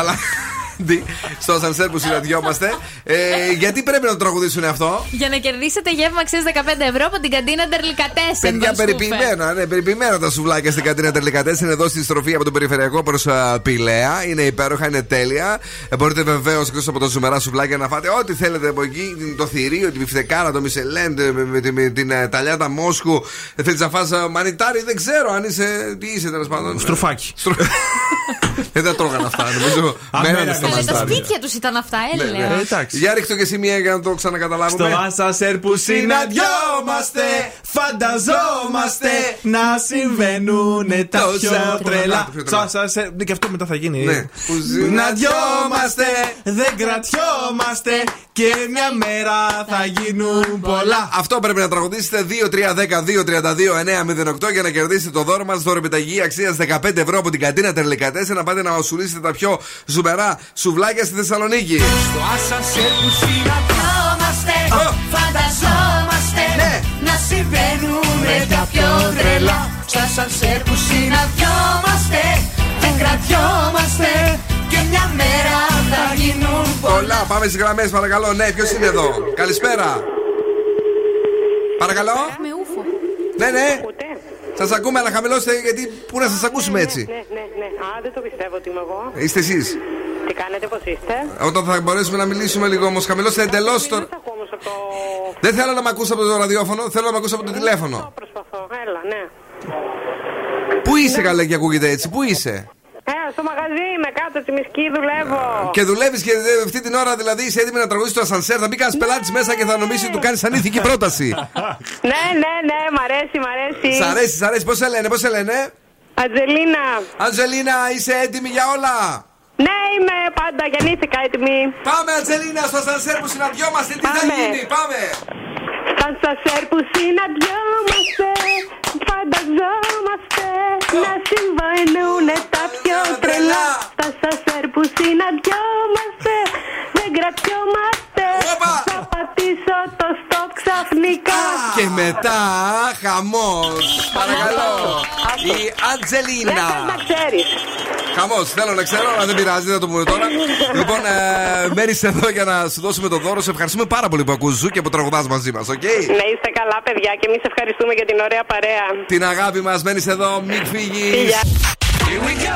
μπαλάκι. Στο ασανσέρ που συναντιόμαστε. Ε, γιατί πρέπει να το τραγουδήσουν αυτό; Για να κερδίσετε γεύμα αξίας 15 ευρώ από την καντίνα Ντερλικατέσεν. Παιδιά, περιποιημένα, ναι, περιποιημένα τα σουβλάκια στην κατίνα τελικατέ. Είναι εδώ στη στροφή από τον περιφερειακό προς Πηλαία. Είναι υπέροχα, είναι τέλεια. Ε, μπορείτε βεβαίως εκτός από τα ζουμερά σουβλάκια να φάτε ό,τι θέλετε από εκεί. Το θηρίο, τη μπιφτεκάρα, το μισελέντ, με, με, τη- με την ε, ταλιάτα Μόσχου. Ε, Θέλεις να φας ε, μανιτάρι, δεν ξέρω αν είσαι. Τι είσαι τέλος πάντων. Στροφάκι. [laughs] Δεν τα τρώγαν αυτά, νομίζω. Αμένα Μένανε στα είναι. Αλλά τα μανιτάρια. σπίτια τους ήταν αυτά, Ναι, έλεγα. ναι. Ε, εντάξει. Για ρίχτω και εσύ μία για να το Στο ξανακαταλάβουμε. άσανσερ που συναντιόμαστε, φανταζόμαστε να συμβαίνουν τα Τόσα πιο πολλά. τρελά. Πιο τρελά. Στο άσανσερ, ναι, και αυτό μετά θα γίνει. Ναι. Που Συναντιόμαστε, δεν κρατιόμαστε και μια μέρα θα γίνουν πολλά. Αυτό πρέπει να τραγουδήσετε 2-3-10-2-32-9-08 για να κερδίσετε το δώρο μας. Δωρεπιταγή αξίας 15 ευρώ από την καντίνα Τερλικατέσσε να πάτε να μασουλήσετε τα πιο ζουμερά σουβλάκια στη Θεσσαλονίκη. Στο άσανσερ που συναντιόμαστε Φανταζόμαστε να συμβαίνουνε τα πιο τρελά Στο άσανσερ που συναντιόμαστε Δεν κρατιόμαστε Και μια μέρα θα γίνουν Πολλά, πάμε στις γραμμές, παρακαλώ. Ναι, ποιος είναι εδώ; Καλησπέρα. Παρακαλώ. Με ούφο. Ναι, ναι. Σας ακούμε, αλλά χαμηλώστε γιατί πού να σας ακούσουμε έτσι; Ναι, ναι, ναι. Α, δεν το πιστεύω ότι είμαι εγώ. Είστε εσείς. Τι κάνετε, πώς είστε; Όταν θα μπορέσουμε να μιλήσουμε λίγο όμως, χαμηλώστε εντελώς το. Δεν ακούω όμως από το. Δεν θέλω να με ακούσει από το ραδιόφωνο, θέλω να με ακούσει από το τηλέφωνο. Προσπαθώ. Έλα, ναι. Πού είσαι, καλέ, και ακούγεται έτσι, πού είσαι; Ε, στο μαγαζί είμαι κάτω, στη μισκή δουλεύω. Και δουλεύεις και ε, αυτή την ώρα δηλαδή είσαι έτοιμη να τραγουδίσει το ασανσέρ. Θα μπει κανένας πελάτης μέσα και θα νομίσει ότι του κάνεις ανήθικη πρόταση. Ναι, ναι, ναι, μ' αρέσει, μ' αρέσει. Σ' αρέσει, σ' αρέσει. Πώς σε λένε, πώς σε λένε; Ατζελίνα. Αντζελίνα, είσαι έτοιμη για όλα; Ναι, είμαι πάντα, γεννήθηκα έτοιμη. Πάμε, Αντζελίνα, στο ασανσέρ που συναντιόμαστε. Τι θα Πάμε. γίνει, πάμε. Σαν σασέρ που συναντιόμαστε Φανταζόμαστε να συμβαίνουν τα πιο τρελά. Στα σασέρ που συναντιόμαστε Δεν κρατιόμαστε Θα πατήσω το στο ξαφνικά. Και μετά χαμός. Παρακαλώ. Η Δεν Αντζελίνα. θες να ξέρεις Χαμός, θέλω να ξέρω, αλλά δεν πειράζει, δεν το πούμε τώρα. λοιπόν, ε, μένει εδώ για να σου δώσουμε το δώρο. Σε ευχαριστούμε πάρα πολύ που ακούς Ζου και από τραγουδάς μαζί μας, okay? Ναι, είστε καλά, παιδιά, και εμείς ευχαριστούμε για την ωραία παρέα. Την αγάπη μας, μένει εδώ, μην φύγεις. Here we go.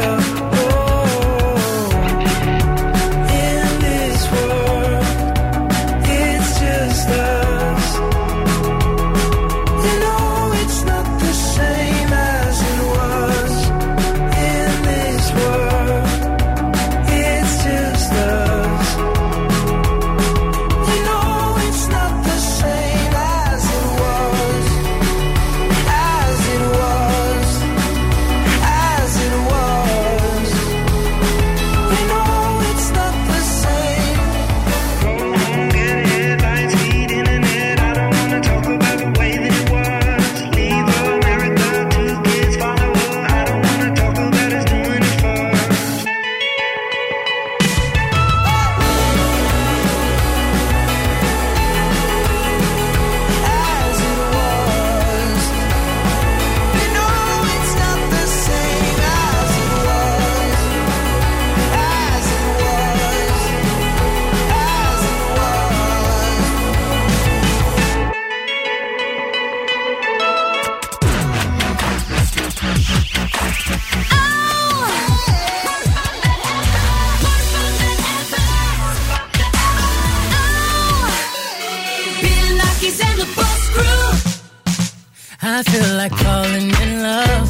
I feel like falling in love.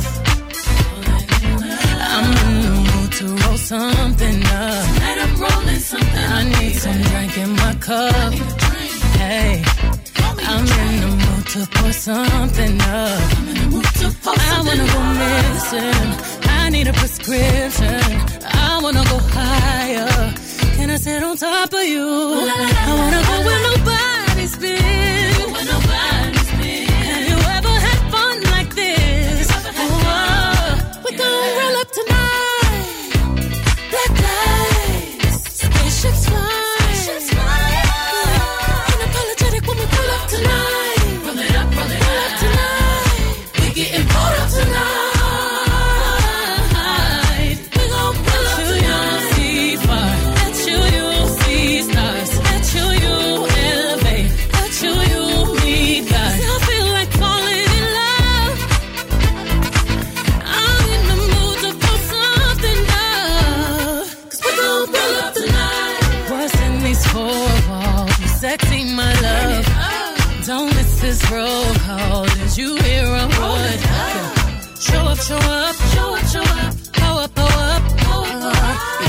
I'm in the mood to roll something up. I'm rolling something. I need some drink in my cup. Hey, I'm in the mood to pour something up. I wanna go missing. I need a prescription. I wanna go higher. Can I sit on top of you? I wanna go with nobody. show up, show up, show up, power, power, power.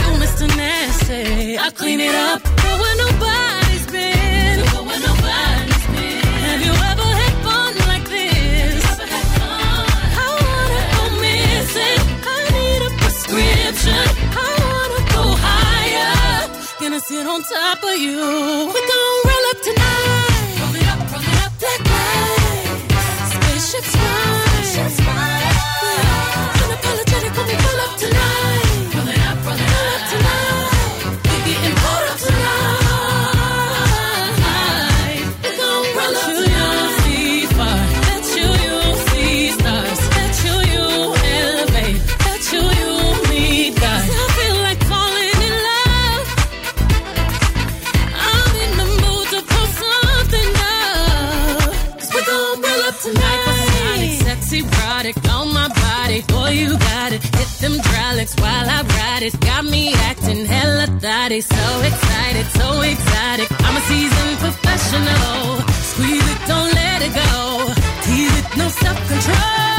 You Mr. Nasty, I clean it up. Go where nobody's been. Go where nobody's been. Have you ever had fun like this? I wanna go missing. I need a prescription. I wanna go higher. Gonna sit on top of you. We're going body so excited, so excited. I'm a seasoned professional. Squeeze it, don't let it go. Tease it, no self control.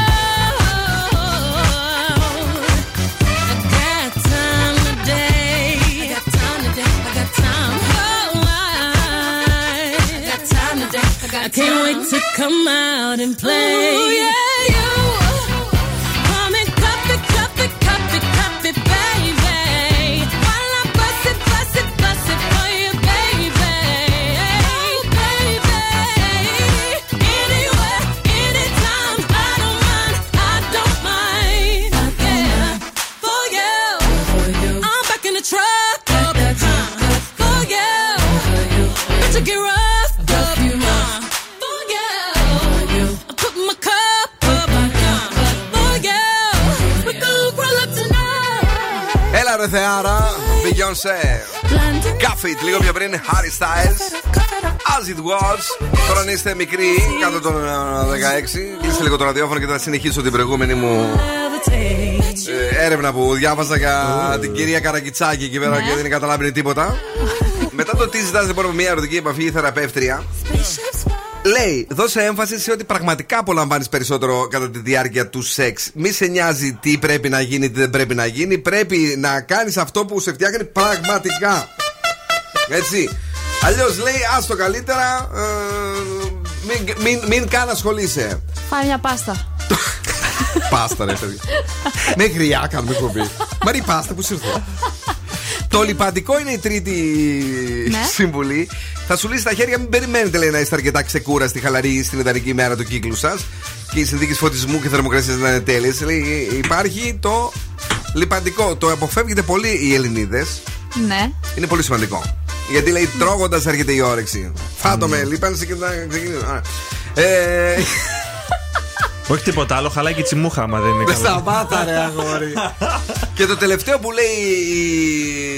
I can't wait to come out and play. Ooh, yeah. Tonight. Έλα ρε θεάρα, Beyoncé. Cuff it, λίγο πιο πριν, Harry Styles. As it was. Τώρα αν είστε μικροί, κάτω των ε, 16, κλείστε λίγο το ραδιόφωνο και θα συνεχίσω την προηγούμενη μου ε, έρευνα που διάβαζα για την κυρία Καρακιτσάκη εκεί πέρα και δεν καταλάβαινε τίποτα. Μετά το τι ζητάς λοιπόν από μια ερωτική επαφή ή θεραπεύτρια, Λέει, δώσε έμφαση σε ότι πραγματικά απολαμβάνεις περισσότερο κατά τη διάρκεια του σεξ. Μη σε νοιάζει τι πρέπει να γίνει, τι δεν πρέπει να γίνει. Πρέπει να κάνεις αυτό που σε φτιάχνει πραγματικά. Έτσι. Αλλιώς λέει, άστο καλύτερα. ε, μην, μην, μην καν ασχολείσαι. Φάει μια πάστα. [laughs] Πάστα, ρε παιδί. Με γριά κάνουμε κομπή. Μα ρε, η πάστα που σου ήρθε; Το λιπαντικό είναι η τρίτη Ναι. [laughs] συμβουλή. Θα σου λύσει τα χέρια, μην περιμένετε λέει, να είστε αρκετά ξεκούραστοι, χαλαροί στην ιδανική ημέρα του κύκλου σας και οι συνθήκες φωτισμού και θερμοκρασίας να είναι τέλειες. Υπάρχει το λιπαντικό. Το αποφεύγετε πολύ οι Ελληνίδες. Ναι. Είναι πολύ σημαντικό. Γιατί λέει τρώγοντας έρχεται η όρεξη. Φάτο με λίπανση και θα ξεκινήσει. Α. Ε, Όχι τίποτα άλλο, χαλάει και η τσιμούχα άμα δεν είναι Με καλά. σταμάτα ρε αγόρι Και το τελευταίο που λέει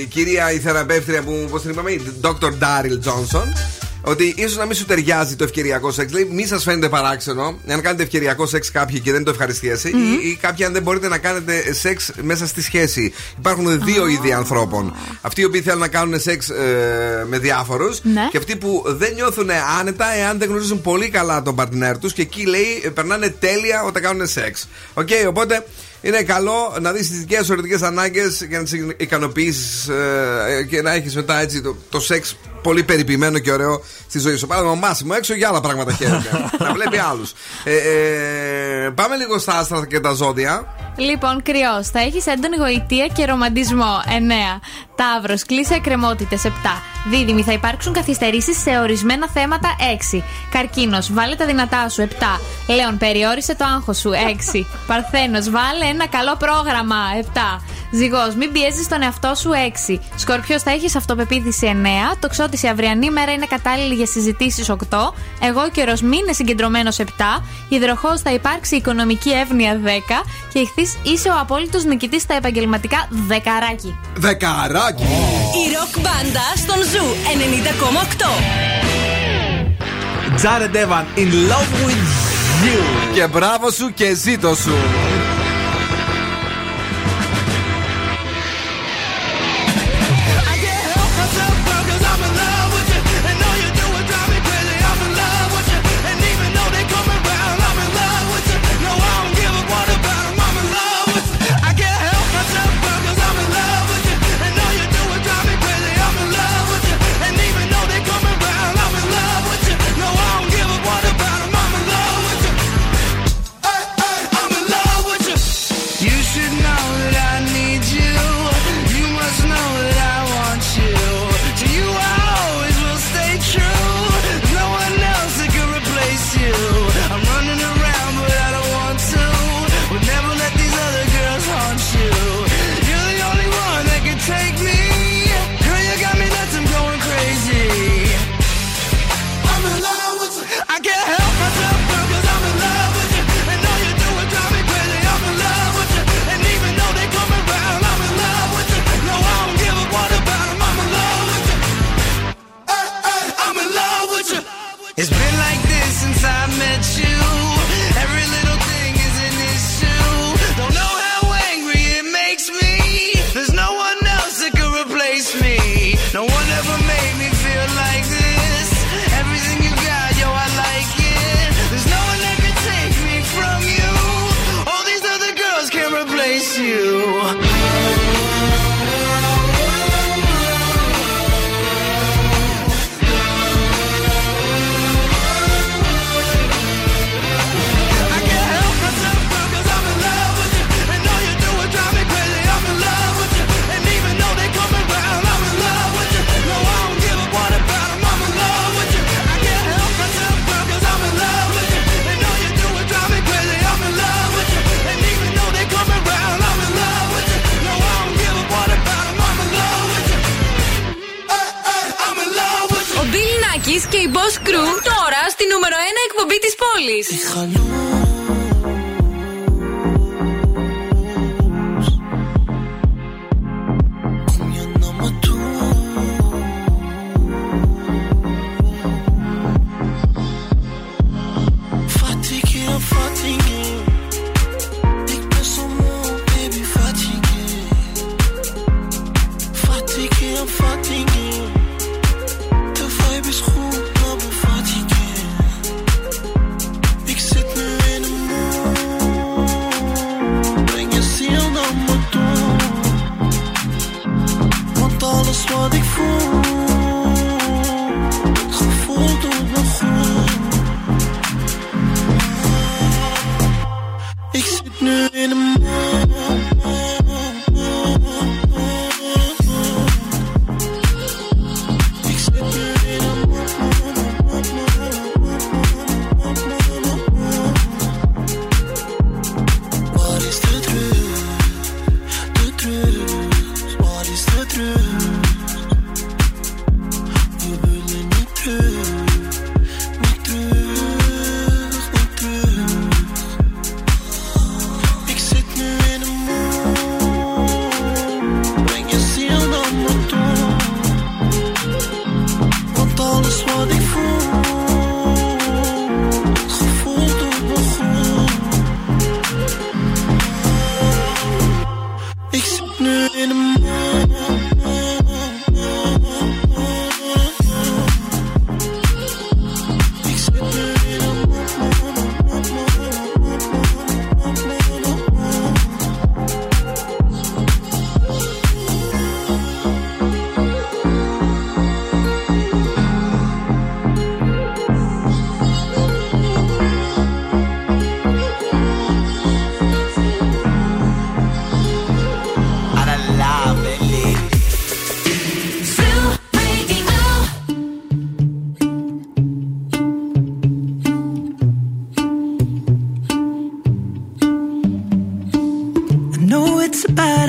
η κυρία η θεραπεύτρια που πώς την είπαμε η Dr. Daryl Johnson ότι ίσως να μην σου ταιριάζει το ευκαιριακό σεξ. Λέει, μη σας φαίνεται παράξενο αν κάνετε ευκαιριακό σεξ κάποιοι και δεν το ευχαριστίασε ή, ή κάποιοι αν δεν μπορείτε να κάνετε σεξ μέσα στη σχέση. Υπάρχουν δύο είδη ανθρώπων. Αυτοί οι οποίοι θέλουν να κάνουν σεξ ε, με διάφορους Ναι. και αυτοί που δεν νιώθουν άνετα εάν δεν γνωρίζουν πολύ καλά τον παρτενέρ τους και εκεί λέει ε, περνάνε τέλεια όταν κάνουν σεξ. Οκ, οπότε είναι καλό να δεις τις δικές σου ερωτικές ανάγκες και να τις ικανοποιήσεις και να έχεις μετά έτσι το, το σεξ πολύ περιποιημένο και ωραίο στη ζωή σου. Παράδειγμα, ο Μάσιμο έξω για άλλα πράγματα χαίρεται. [laughs] να βλέπει άλλους. Ε, ε, πάμε λίγο στα άστρα και τα ζώδια. Λοιπόν, κρυός. Θα έχεις έντονη γοητεία και ρομαντισμό. 9. Ταύρο. Κλείσε εκκρεμότητες. 7. Δίδυμη. Θα υπάρξουν καθυστερήσεις σε ορισμένα θέματα. 6. Καρκίνος. Βάλε τα δυνατά σου. 7. Λέων. Περιόρισε το άγχος σου. 6. Παρθένος. Βάλε ένα καλό πρόγραμμα. 7. Ζυγός. Μην πιέζεις τον εαυτό σου. 6. Σκορπιός. Θα έχεις αυτοπεποίθηση. 9. Τοξότη. Η αυριανή μέρα είναι κατάλληλη για συζητήσεις. 8. Εγώ καιρο. Μην είναι συγκεντρωμένος. 7. Υδροχόε. Θα υπάρξει οικονομική εύνοια. 10. Και Ιχθύς είσαι ο απόλυτος νικητής στα επαγγελματικά. Δεκαράκι. Δεκαράκι! Η ροκ μπάντα στον Zoo 90,8. Jared Evan, in love with you. Και μπράβο σου και ζήτω σου.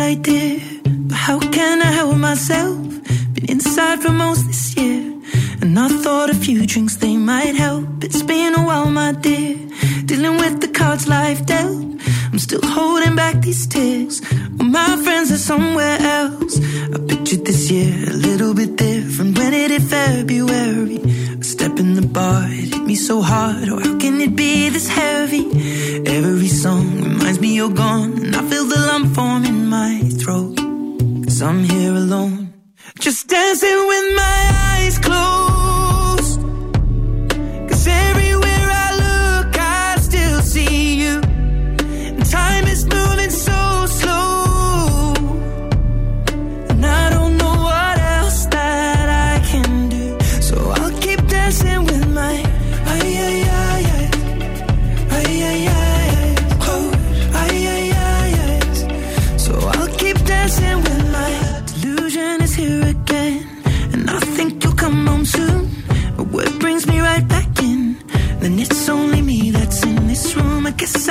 Bad idea, but how can I help myself? Been inside for most this year, and I thought a few drinks they might help. It's been a while, my dear, dealing with the cards life dealt. I'm still holding back these tears. Well, my friends are somewhere else. I pictured this year a little bit different when it hit February. A step in the bar, it hit me so hard. Oh, how can it be this heavy? Every song reminds me you're gone, and I feel the lump form in my throat. Cause I'm here alone, just dancing with my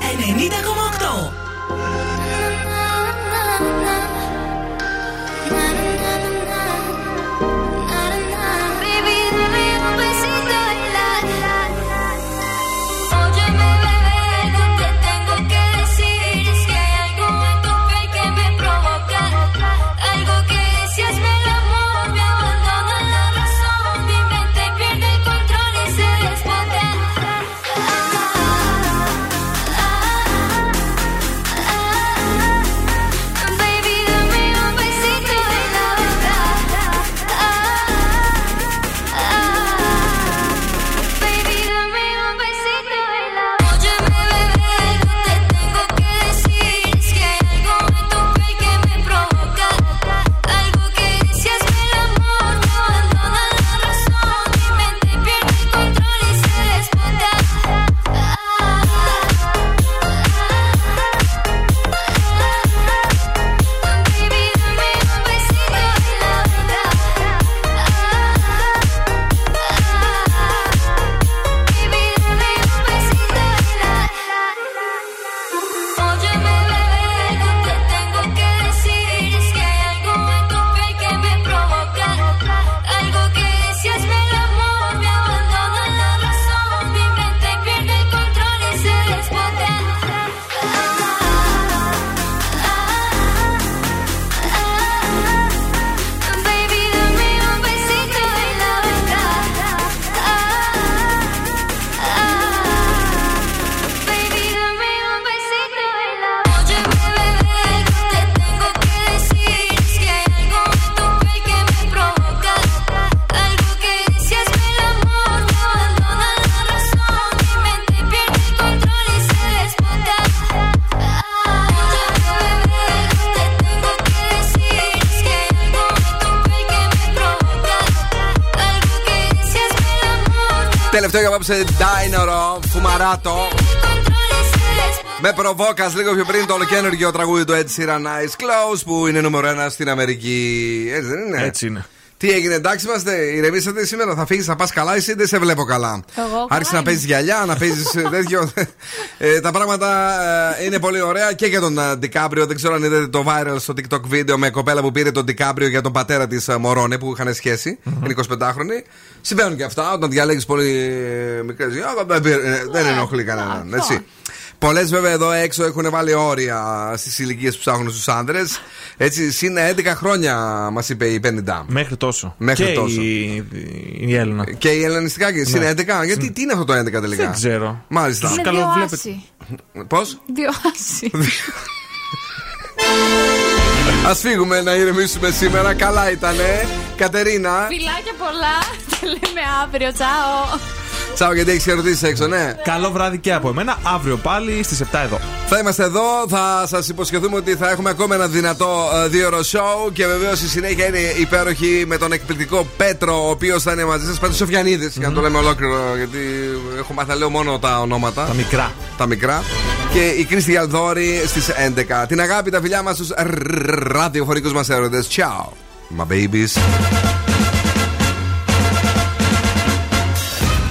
90,8. Απόψε Dynoro, φουμαράτο. Με προβόκας λίγο πιο πριν το ολοκένουργιο τραγούδι του Ed Sheeran Nice Close που είναι νούμερο 1 στην Αμερική. Έτσι δεν είναι; Έτσι είναι. Τι έγινε, εντάξει είμαστε, ηρεμήσατε σήμερα, θα φύγεις, θα πας καλά, εσύ δεν σε βλέπω καλά. Εγώ Άρχισε να παίζεις γυαλιά, να παίζεις [laughs] τέτοιο. Ε, τα πράγματα ε, είναι πολύ ωραία και για τον ε, Ντικάπριο. Δεν ξέρω αν είδατε το viral στο TikTok βίντεο με κοπέλα που πήρε τον Ντικάπριο για τον πατέρα της Μωρόνε που είχαν σχέση. Είναι 25χρονη. Συμβαίνουν και αυτά όταν διαλέγεις πολύ μικρές. Δεν ενοχλεί κανέναν. Έτσι. Πολλές βέβαια εδώ έξω έχουν βάλει όρια στις ηλικίες που ψάχνουν στους άντρες. Έτσι, συν 11 χρόνια μας είπε η 50. Μέχρι τόσο. Μέχρι και τόσο. Η, η Έλληνα. Και η ελληνιστικά και συν Ναι. 11. Γιατί τι είναι αυτό το 11 τελικά; Δεν ξέρω. Μάλιστα. Τους Είναι καλοβλέπετε. δύο άσοι. Πώς; Δύο άσοι. [laughs] Α φύγουμε να ηρεμήσουμε σήμερα. Καλά ήτανε. Κατερίνα. Φιλάκια πολλά. Τα λέμε αύριο. Τσάω. Τσάου γιατί έχεις ερωτήσει έξω, ναι. Καλό βράδυ και από εμένα. Αύριο πάλι στις 7 εδώ. Θα είμαστε εδώ, θα σας υποσχεθούμε ότι θα έχουμε ακόμα ένα δυνατό ε, δύο ώρο show και βεβαίως η συνέχεια είναι υπέροχη με τον εκπληκτικό Πέτρο, ο οποίος θα είναι μαζί σας. Πέτρος Σοφιανίδης, για να το λέμε ολόκληρο, γιατί έχω μάθει να λέω μόνο τα ονόματα. Τα μικρά. Τα μικρά. Και η Κρίστη Γιαλδόρη στις 11. Την αγάπη, τα φιλιά μας στους ραδιοφωνικούς μας έρωτες. Ciao, my babies.